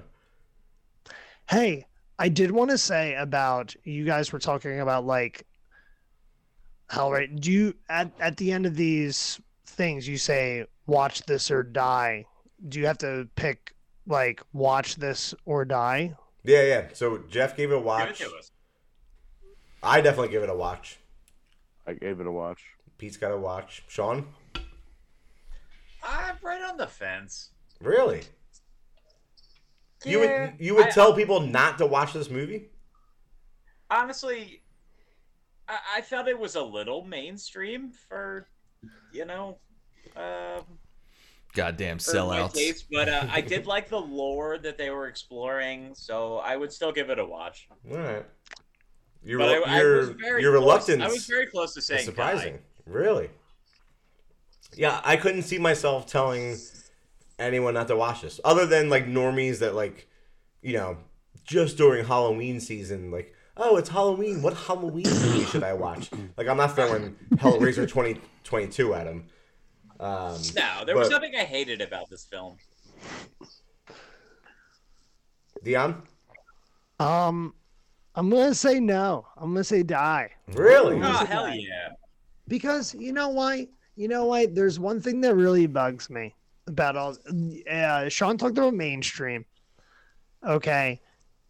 Hey, I did want to say about you guys were talking about like how right do you at at the end of these things you say watch this or die. Do you have to pick like watch this or die? yeah, yeah. So Jeff gave it a Give it watch. to us. I definitely give it a watch. I gave it a watch. Pete's got a watch. Sean? I'm right on the fence. Really? You would you would I- tell people not to watch this movie? honestly, I, I felt it was a little mainstream for, you know, um, Goddamn for sellouts. taste, but uh, I did [LAUGHS] like the lore that they were exploring, so I would still give it a watch. All right. Your But I, I your was very your close- reluctance I was very close to saying surprising. Guy. Really? Yeah, I couldn't see myself telling anyone not to watch this, other than like normies that like, you know, just during Halloween season, like, oh, it's Halloween. What Halloween [COUGHS] movie should I watch? Like, I'm not throwing Hellraiser 2022 at him. Um, No, there was But- nothing I hated about this film. Dion, Um, I'm gonna say no. I'm gonna say die really? Oh hell guy? yeah! because you know why? You know what? There's one thing that really bugs me about all. Uh, Sean talked about mainstream. Okay,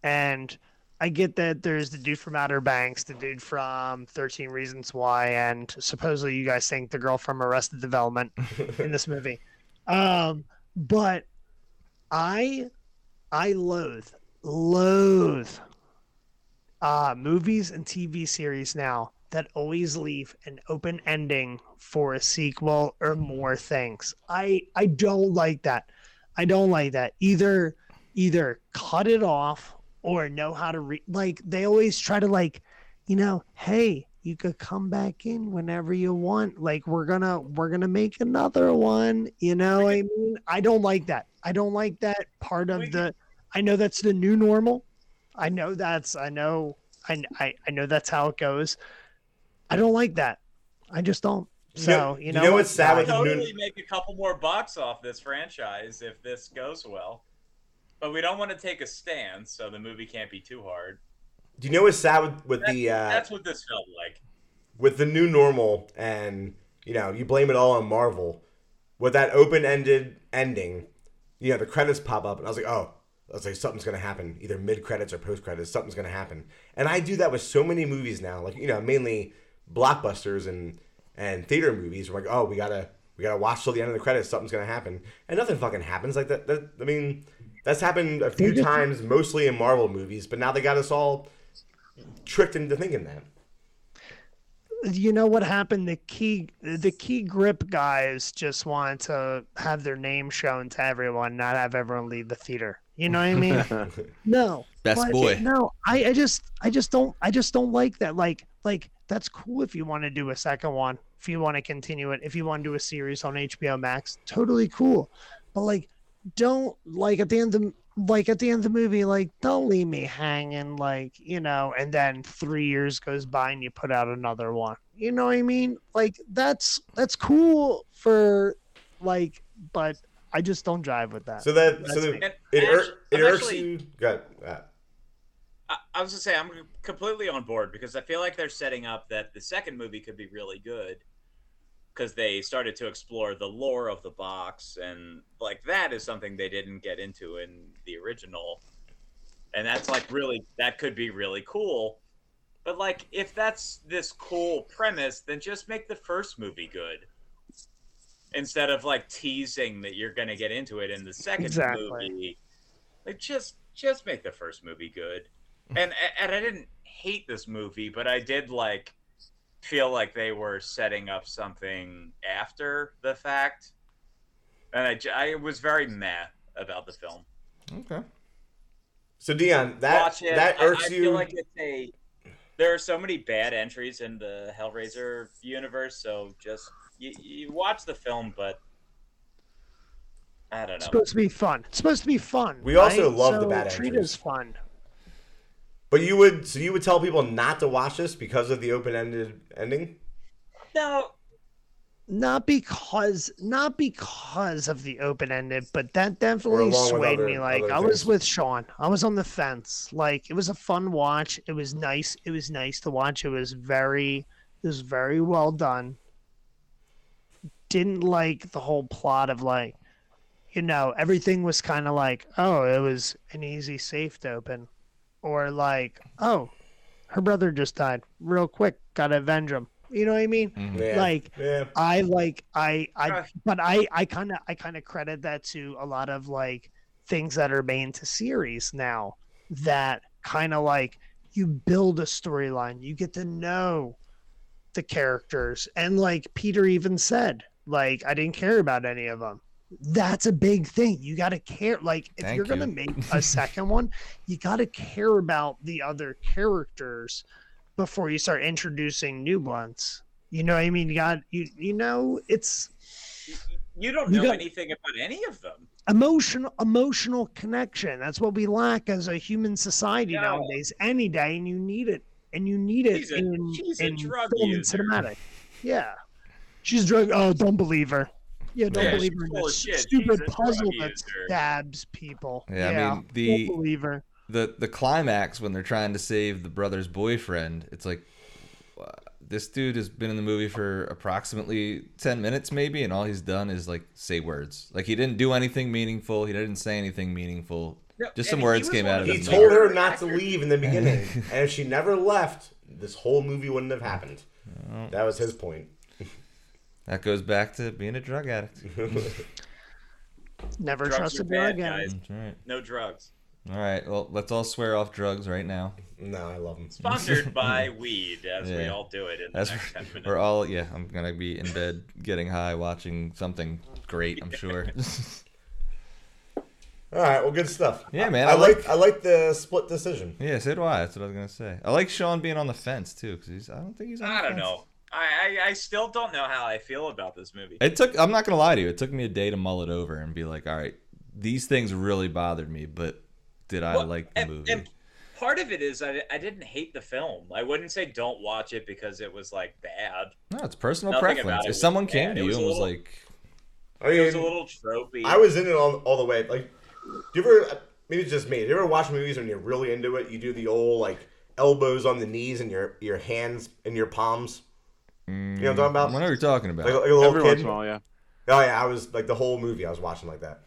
and I get that there's the dude from Outer Banks, the dude from Thirteen Reasons Why, and supposedly you guys think the girl from Arrested Development [LAUGHS] in this movie. Um, but I, I loathe, loathe, uh, movies and TV series now that always leave an open ending for a sequel or more things. I I don't like that. I don't like that. Either either cut it off or know how to read like they always try to like, you know, hey, you could come back in whenever you want. Like we're gonna we're gonna make another one. You know, I mean, I don't like that. I don't like that part of the I know that's the new normal. I know that's I know I, I, I know that's how it goes. I don't like that. I just don't. You So know- you you know, know what's sad I'd with the totally make a couple more bucks off this franchise if this goes well. But we don't want to take a stance, so the movie can't be too hard. Do you know what's sad with, with the uh, That's what this felt like. with the new normal and you know you blame it all on marvel with that open-ended ending you know the credits pop up and i was like oh i was like something's gonna happen either mid-credits or post-credits something's gonna happen and i do that with so many movies now like you know mainly blockbusters and and theater movies we're like oh we gotta we gotta watch till the end of the credits something's gonna happen and nothing fucking happens like that, that i mean that's happened a few just- times mostly in marvel movies but now they got us all tricked into thinking that you know what happened? The key the key grip guys just wanted to have their name shown to everyone, not have everyone leave the theater. You know what I mean? [LAUGHS] no. Best but- boy. No, I, I just I just don't I just don't like that. Like like that's cool if you want to do a second one, if you want to continue it, if you want to do a series on HBO Max, totally cool. But like don't like at the end of like at the end of the movie, like don't leave me hanging, like you know, and then three years goes by and you put out another one. You know what I mean? Like that's that's cool for like, but I just don't drive with that. so that so That's that me. And it, ir- it irks actually- you Got. uh, I, I was gonna say I'm completely on board because I feel like they're setting up that the second movie could be really good because they started to explore the lore of the box and like that is something they didn't get into in the original and that's like really that could be really cool. But like, if that's this cool premise, then just make the first movie good instead of like teasing that you're going to get into it in the second Exactly. movie. Like, just just make the first movie good. And and I didn't hate this movie, but I did like feel like they were setting up something after the fact, and I I was very meh about the film. Okay. So Dion, that Watch it. that irks I, you. feel like it's a. There are so many bad entries in the Hellraiser universe, so just you, you watch the film, but I don't It's know. supposed to be fun. It's supposed to be fun. We also right? love the So bad treat entries. it as fun. But you would so you would tell people not to watch this because of the open-ended ending. No, Not because not because of the open ended, but that definitely swayed other- me. Like I was with Sean. I was on the fence. Like it was a fun watch. It was nice. It was nice to watch. It was very it was very well done. Didn't like the whole plot of like you know, everything was kind of like, oh, it was an easy safe to open. Or like, oh, her brother just died real quick. Gotta avenge him. You know what I mean? Yeah. Like, yeah. I like I I Uh. but I I kind of I kind of credit that to a lot of like things that are made into series now that kind of like you build a storyline, you get to know the characters and like Peter even said like I didn't care about any of them. That's a big thing. You got to care like if Thank you're going to make [LAUGHS] a second one, you got to care about the other characters before you start introducing new ones. You know what I mean? You got you you know, it's you don't You know got- anything about any of them. emotional emotional connection. That's what we lack as a human society No. nowadays. Any day and you need it. And you need it She's a- in, she's a in drug film and cinematic. Yeah. She's drug oh, don't believe her. Yeah, don't Yeah, believe her. in full this shit. stupid She's a drug puzzle that user. stabs people. Yeah, I mean, the- don't believe her. the the climax when they're trying to save the brother's boyfriend it's like uh, this dude has been in the movie for approximately 10 minutes maybe and all he's done is like say words like he didn't do anything meaningful he didn't say anything meaningful No, just some words came out of of He his the mouth told her not to leave in the [LAUGHS] beginning, and if she never left, this whole movie wouldn't have happened. That was his point. That goes back to being a drug addict [LAUGHS] Never Drugs trust are a bad, drug addict. guys. right No drugs. all right well let's all swear off drugs right now no, I love them. Sponsored [LAUGHS] by weed, as we all do it in the next ten minutes. we're all yeah i'm gonna be in bed getting high watching something great i'm sure [LAUGHS] All right, well, good stuff. Yeah, man, I, I like like- I like the split decision. yeah so do i that's what i was gonna say i like sean being on the fence too because he's. i don't think he's on the I don't fence. know. I, I I still don't know how I feel about this movie. It took. I'm not gonna lie to you. It took me a day to mull it over and be like, all right, these things really bothered me, but did I Well, like the and, movie? and part of it is I, I didn't hate the film. I wouldn't say don't watch it because it was like bad. no, it's personal Nothing preference. it If someone bad. came to you and a was like, I It was a little tropey. I was in it all, all the way. Like, do you ever? Maybe it's just me. Do you ever watch movies when you're really into it? You do the old like elbows on the knees and your your hands in your palms. You know what I'm talking I about? know what you're talking about. Like, like a little Every once kid. in a while, yeah. Oh yeah, I was like the whole movie. I was watching like that.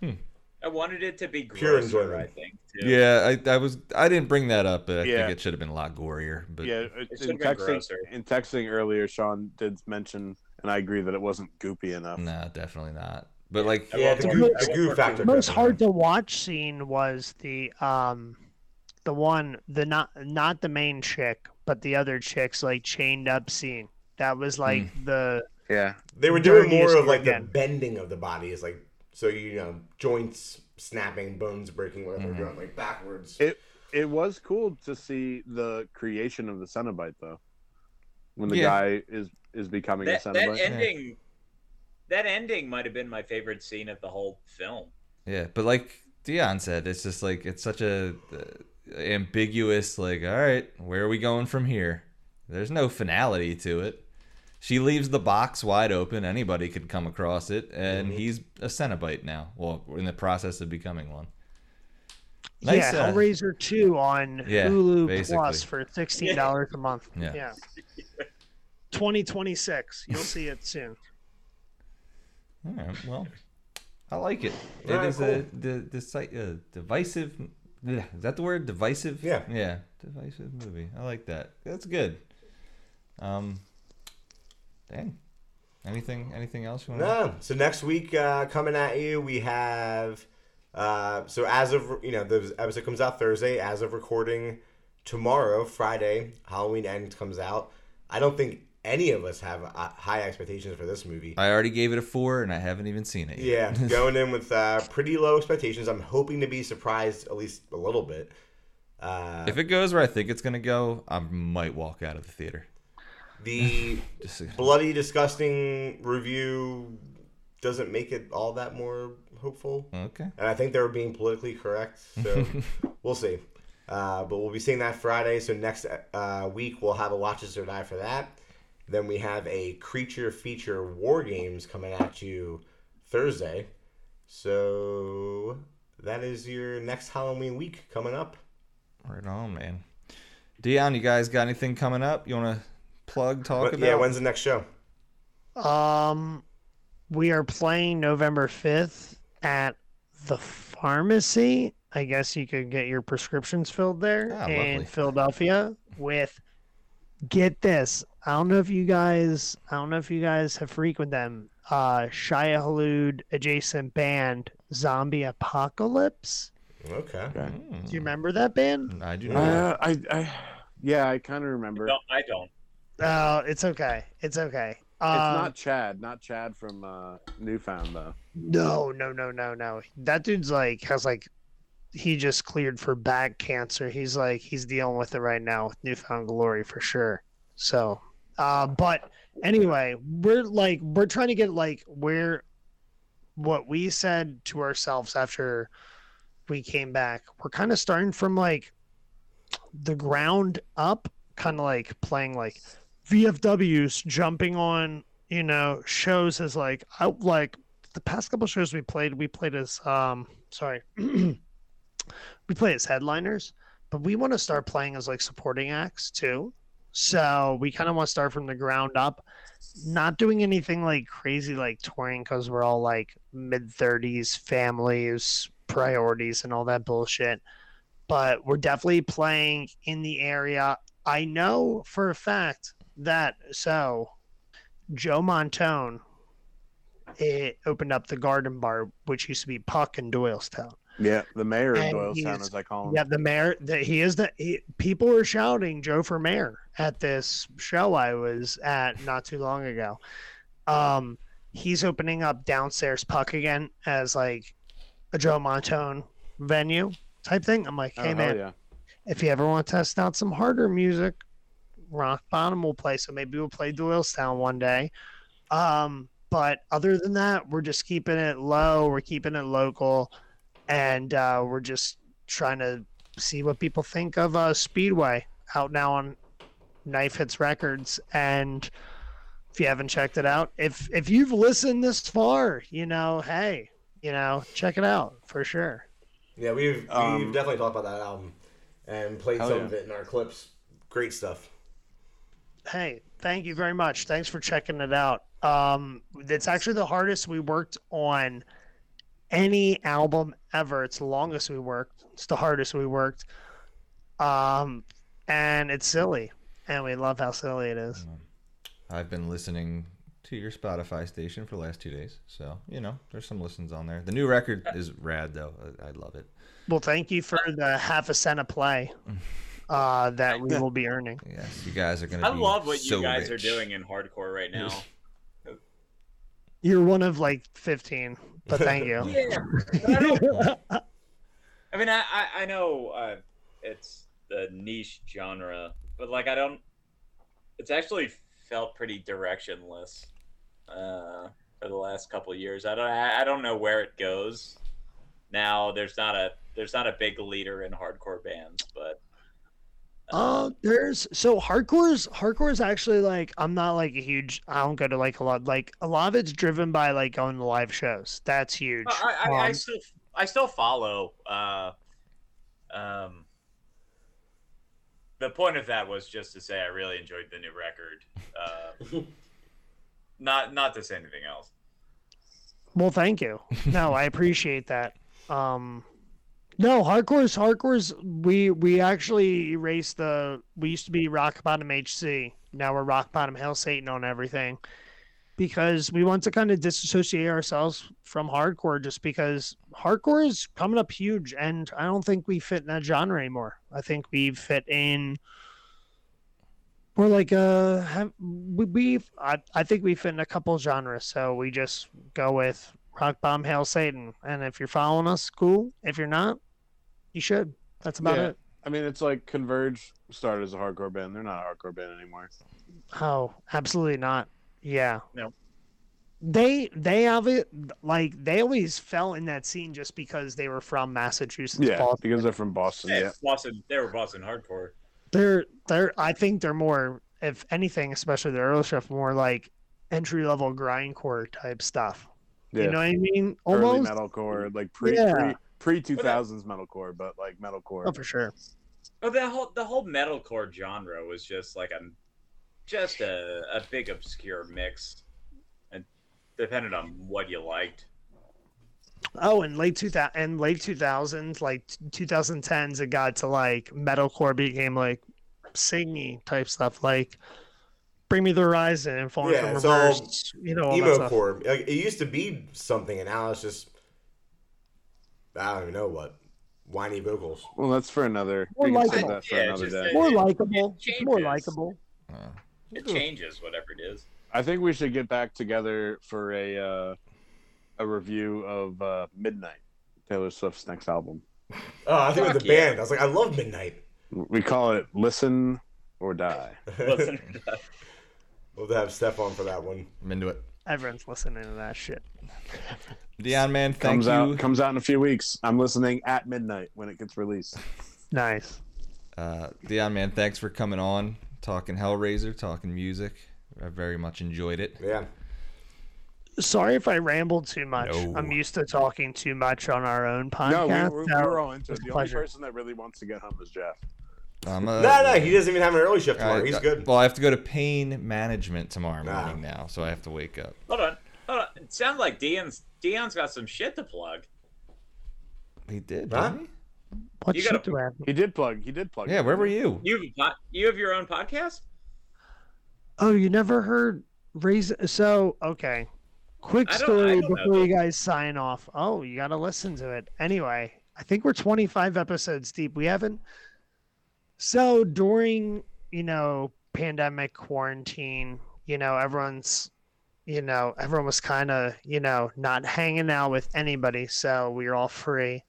I wanted it to be Pure enjoyment. I think. Too. yeah, I, I was. I didn't bring that up, but I Yeah. think it should have been a lot gorier. But yeah, It in texting, grosser. in texting earlier, Sean did mention, and I agree that it wasn't goopy enough. no, definitely not. But like, Yeah, the Well, goo, the the goo most- factor. The most hard to watch scene was the um the one the not not the main chick but the other chicks like chained up scene that was like the Yeah, They were doing more of like again. the bending of the body is like so you know joints snapping, bones breaking, whatever Mhm. they're like backwards. It- it was cool to see the creation of the Cenobite, though. When the Yeah. guy is is becoming That, a that Cenobite. ending, that ending might have been my favorite scene of the whole film. yeah, but like Dion said, it's just like it's such a uh, ambiguous. Like, all right, where are we going from here? There's no finality to it. She leaves the box wide open. Anybody could come across it, and Mhm. he's a Cenobite now. Well, we're in the process of becoming one. yeah Nice, uh, Hellraiser two on yeah, Hulu basically. Plus for sixteen dollars a month. Yeah. yeah. Twenty twenty six. You'll see it soon. All right, well, I like it. It right, is a the the site uh, divisive is that the word divisive? Yeah. Yeah, divisive movie. I like that. That's good. Um, dang. Anything? Anything else you want? No. So next week, uh, coming at you, we have. Uh, so as of you know, the episode comes out Thursday. As of recording tomorrow, Friday, Halloween Ends comes out. I don't think any of us have uh, high expectations for this movie. I already gave it a four, and I haven't even seen it. Yet. Yeah, [LAUGHS] going in with uh, pretty low expectations. I'm hoping to be surprised at least a little bit. Uh, If it goes where I think it's gonna go, I might walk out of the theater. The [LAUGHS] bloody, disgusting review doesn't make it all that more hopeful. okay. And I think they were being politically correct, so [LAUGHS] we'll see. Uh, but we'll be seeing that Friday. So next uh, week we'll have a Watch Us or Die for that. Then we have a creature feature War Games coming at you Thursday. So that is your next Halloween week coming up. Right on, man. Dion, you guys got anything coming up? You want to plug, talk But, about? yeah, when's the next show? Um, we are playing November fifth at the pharmacy. I guess you could get your prescriptions filled there Ah, in lovely. Philadelphia. With get this, I don't know if you guys, I don't know if you guys have frequented them. Uh, Shai Hulud adjacent band, Zombie Apocalypse. Okay. Do you remember that band? I do not. Uh, I, I, yeah, I kind of remember. No, I don't. Oh, it's okay. It's okay. It's Um, not Chad, not Chad from uh, Newfound though. No, no, no, no, no. That dude's like has like he just cleared for back cancer. He's like he's dealing with it right now with New Found Glory for sure. So, uh, but anyway, we're like we're trying to get like where what we said to ourselves after we came back. We're kind of starting from like the ground up, kind of like playing like VFWs jumping on you know shows as like I like the past couple shows we played we played as um sorry [CLEARS THROAT] we played as headliners but we want to start playing as like supporting acts too. So we kind of want to start from the ground up not doing anything like crazy like touring because we're all like mid 30s families priorities and all that bullshit. But we're definitely playing in the area. I know for a fact that so joe montone it opened up the garden bar which used to be puck in doylestown Yeah, the mayor of Doylestown, as I call him. yeah, the mayor. The, he is the. He, people were shouting Joe for mayor at this show I was at not too long ago. Um, he's opening up downstairs puck again as like a Joe Montone venue type thing. I'm like, Oh, hey hell man, yeah. if you ever want to test out some harder music, Rock Bottom will play. So maybe we'll play Doylestown one day. Um, but other than that, we're just keeping it low. We're keeping it local, and uh, we're just trying to see what people think of uh, Speedway out now on Knife Hits Records. And if you haven't checked it out, if if you've listened this far, you know, hey, you know, check it out for sure. Yeah, we've we've Um, definitely talked about that album and played some yeah. of it in our clips. Great stuff. Hey, thank you very much. Thanks for checking it out. Um, it's actually the hardest we worked on any album ever. It's the longest we worked. It's the hardest we worked. Um, and it's silly, and we love how silly it is. I've been listening to your Spotify station for the last two days, so you know there's some listens on there. The new record is rad though. I, I love it. Well, thank you for the half a cent a play [LAUGHS] uh, that we will [LAUGHS] be earning. Yes, you guys are gonna. I be love what so you guys rich. are doing in hardcore right now. [LAUGHS] You're one of like 15, but thank you. [LAUGHS] Yeah. I, don't- I mean, I, I, I know uh, it's the niche genre, but like I don't. It's actually felt pretty directionless uh, for the last couple of years. I don't. I, I don't know where it goes. Now there's not a there's not a big leader in hardcore bands, but Uh, there's so hardcore's hardcore's actually like I'm not like a huge I don't go to like a lot like a lot of it's driven by like going to live shows. That's huge. I, I, I Um, still I still follow. Uh, um, the point of that was just to say I really enjoyed the new record. Uh, [LAUGHS] not not to say anything else. Well, thank you. No, I appreciate that. Um, No, hardcore's hardcore's we we actually erased the we used to be Rock Bottom HC. Now we're Rock Bottom Hell Satan on everything. Because we want to kind of disassociate ourselves from hardcore just because hardcore is coming up huge and I don't think we fit in that genre anymore. I think we fit in we're like uh we we I, I think we fit in a couple genres, so we just go with Rock Bottom Hail Satan. And if you're following us, cool. If you're not, you should. That's about Yeah. it. I mean, it's like Converge started as a hardcore band. They're not a hardcore band anymore. Oh, absolutely not. Yeah. No. They they have it like they always fell in that scene just because they were from Massachusetts. Yeah, Boston. because they're from Boston. Yeah, Yeah. Boston. They were Boston hardcore. they're they're I think they're more if anything, especially the early stuff, more like entry level grindcore type stuff. Yeah. You know what I mean? Early Almost. metalcore, like pre Yeah. pre pre two thousands metalcore, but like metalcore. Oh, for sure. Oh, the whole the whole metalcore genre was just like a just a, a big obscure mix, and depended on what you liked. Oh, and late two thousand and late two thousands, like two thousand tens, it got to like metalcore became like singy type stuff, like Bring Me the Horizon and Falling Yeah, from it's all Reverse. You know, emo core. Like, it used to be something, and now it's just I don't even know what whiny vocals. Well, that's for another. More we can save likable. Yeah, another just day. More It- likable. it more changes. likable. Uh, It changes, whatever it is. I think we should get back together for a uh, a review of uh, Midnight, Taylor Swift's next album. Oh, I think with Fuck the yeah. band, I was like, I love Midnight. We call it "Listen or Die." Listen, [LAUGHS] we'll have Steph on for that one. I'm into it. Everyone's listening to that shit. Dion, man, thank comes you. out comes out in a few weeks. I'm listening at midnight when it gets released. Nice. Uh, Dion, man, thanks for coming on, talking Hellraiser, talking music. I very much enjoyed it. Yeah. Sorry if I rambled too much. No. I'm used to talking too much on our own No, podcast. we, we're, so we're all into it. it's a The only pleasure. person that really wants to get home is Jeff. I'm a, no, no, he doesn't even have an early shift I- He's I- good. Well, I have to go to pain management tomorrow Ah. morning now, so I have to wake up. hold on, hold on. It sounds like Dion's Dion's got some shit to plug. He did, Huh? didn't he? What You shit gotta- do I have? He did plug. He did plug. Yeah, where were you? You have you have your own podcast? Oh, you never heard raise so okay. Quick I don't- I story don't know before you guys sign off. Oh, you gotta listen to it. Anyway, I think we're 25 episodes deep. We haven't so during, you know, pandemic quarantine, you know, everyone's you know, everyone was kind of, you know, not hanging out with anybody, so we were all free.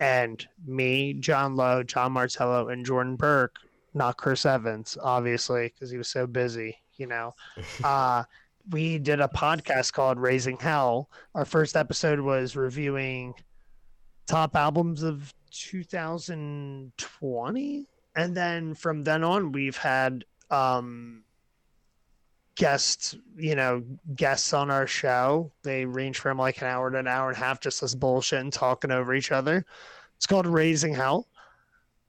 And me, John Lowe, John Martello, and Jordan Burke, not Chris Evans, obviously, because he was so busy, you know. [LAUGHS] uh, we did a podcast called Raising Hell. Our first episode was reviewing top albums of 2020. And then from then on, we've had um, guests, you know, guests on our show. They range from like an hour to an hour and a half, just us bullshit and talking over each other. It's called Raising Hell.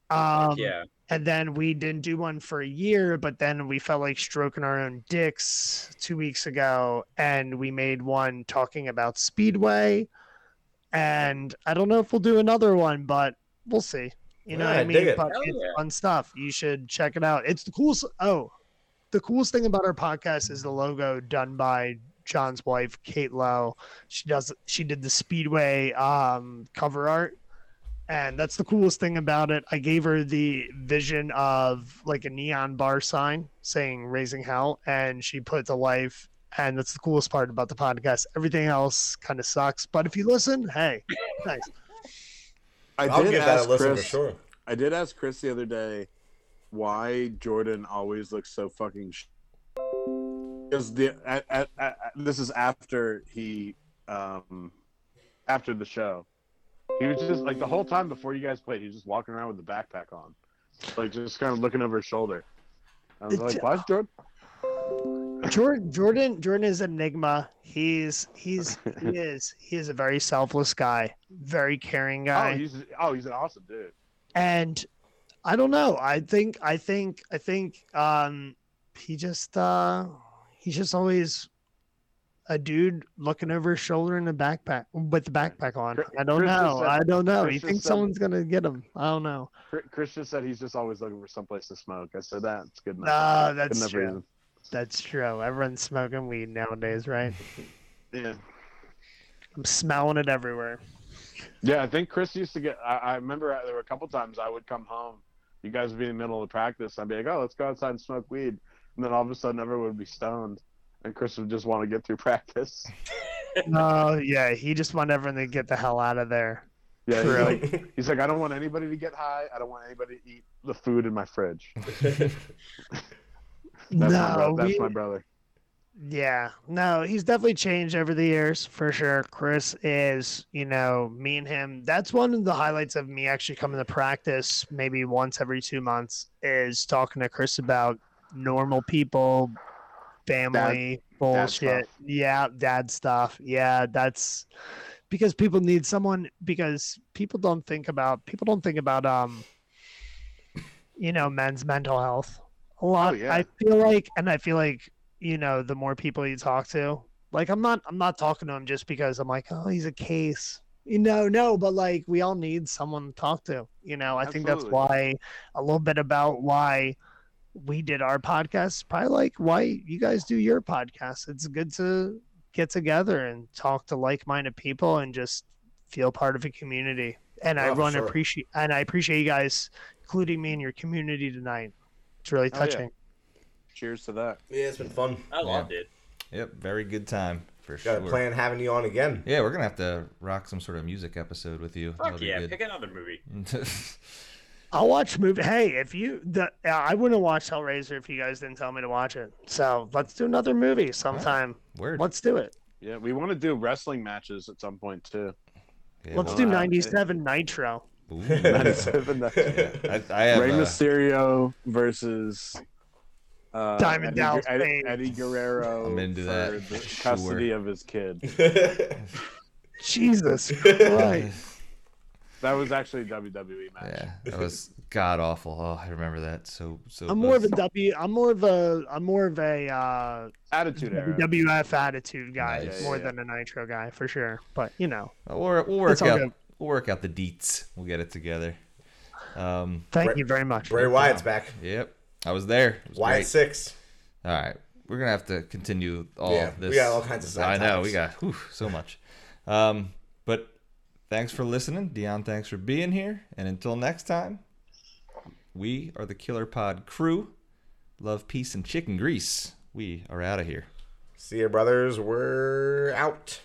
Um, yeah. and then we didn't do one for a year, but then we felt like stroking our own dicks two weeks ago, and we made one talking about Speedway. And I don't know if we'll do another one, but we'll see. You know Yeah, what I I mean? dig it. But it's yeah. fun stuff. You should check it out. It's the coolest. Oh, the coolest thing about our podcast is the logo done by John's wife, Kate Lowe. She does. She did the Speedway um, cover art and that's the coolest thing about it. I gave her the vision of like a neon bar sign saying "Raising Hell," and she put it to life. And that's the coolest part about the podcast. Everything else kind of sucks, but if you listen, hey, thanks. [LAUGHS] I I'll did give that a ask listen Chris. for sure. I did ask Chris the other day why Jordan always looks so fucking. Sh- because the at, at, at, this is after he um after the show, he was just like the whole time before you guys played, he was just walking around with the backpack on, like just kind of looking over his shoulder. I was It's- like, "Why is Jordan?" Jordan, [LAUGHS] Jordan, Jordan is an enigma. He's he's [LAUGHS] he is he is a very selfless guy, very caring guy. Oh, he's oh, he's an awesome dude. and I don't know. I think I think I think um he just uh he's just always a dude looking over his shoulder in a backpack with the backpack on. I don't Chris know. said- I don't know. Chris You just think said- someone's gonna get him? I don't know. Chri- Chris just said he's just always looking for someplace to smoke. I said that's good enough. No, Good that's enough true. reason. That's true. Everyone's smoking weed nowadays, right? [LAUGHS] Yeah. I'm smelling it everywhere. Yeah, I think Chris used to get. I, I remember there were a couple times I would come home. You guys would be in the middle of practice. I'd be like, "Oh, let's go outside and smoke weed," and then all of a sudden everyone would be stoned, and Chris would just want to get through [LAUGHS] practice. [LAUGHS] Oh yeah, he just wanted everyone to get the hell out of there. Yeah, he's True. like, he's like, I don't want anybody to get high. I don't want anybody to eat the food in my fridge. That's, my, no, bro- that's we- my brother. Yeah, no, he's definitely changed over the years for sure. Chris is, you know, me and him. That's one of the highlights of me actually coming to practice maybe once every two months is talking to Chris about normal people, family, bullshit. stuff. Yeah, dad stuff. Yeah, that's because people need someone because people don't think about people don't think about um you know men's mental health a lot Oh, yeah. i feel like and i feel like you know the more people you talk to like i'm not i'm not talking to him just because i'm like oh he's a case. You know no but like we all need someone to talk to you know? I think that's why a little bit about why we did our podcast probably like why you guys do your podcast. It's good to get together and talk to like-minded people and just feel part of a community. And i Oh, want to sure. appreciate and i appreciate you guys including me in your community tonight it's really Oh, yeah. touching Cheers to that. yeah, it's been fun. I loved it. Yep, very good time for Got sure. a plan having you on again. Yeah, we're gonna have to rock some sort of music episode with you. Fuck That'll yeah, good. pick another movie. [LAUGHS] I'll watch movie. Hey, if you the uh, I wouldn't watch Hellraiser if you guys didn't tell me to watch it. So let's do another movie sometime. Word. Let's do it. Yeah, we want to do wrestling matches at some point too. Yeah, Let's well, do 97 Nitro. Ooh. Ninety-seven. [LAUGHS] I, I have Rey uh, Mysterio versus uh, Diamond Eddie, Dallas Eddie, Eddie Guerrero. I'm into for that, The [LAUGHS] sure. custody of his kid. [LAUGHS] Jesus Christ. That was actually a WWE match. yeah, that was god awful. Oh, I remember that. So so. I'm more of a bad. W. I'm more of a. I'm more of a uh, Attitude era. WWF attitude guy Nice. more Yeah, than a Nitro guy for sure. But you know, We'll, we'll work out. good. We'll work out the deets. We'll get it together. Um. thank Bray- you very much. Bray Wyatt's back. Yep. I was there. It was Wyatt great. six. All right, we're gonna have to continue all Yeah, we this. got all kinds of side I know we got whew, so much. Um, but thanks for listening, Dion. Thanks for being here, and until next time, we are the Killer Pod crew. Love, peace, and chicken grease. We are out of here. See ya, brothers. We're out.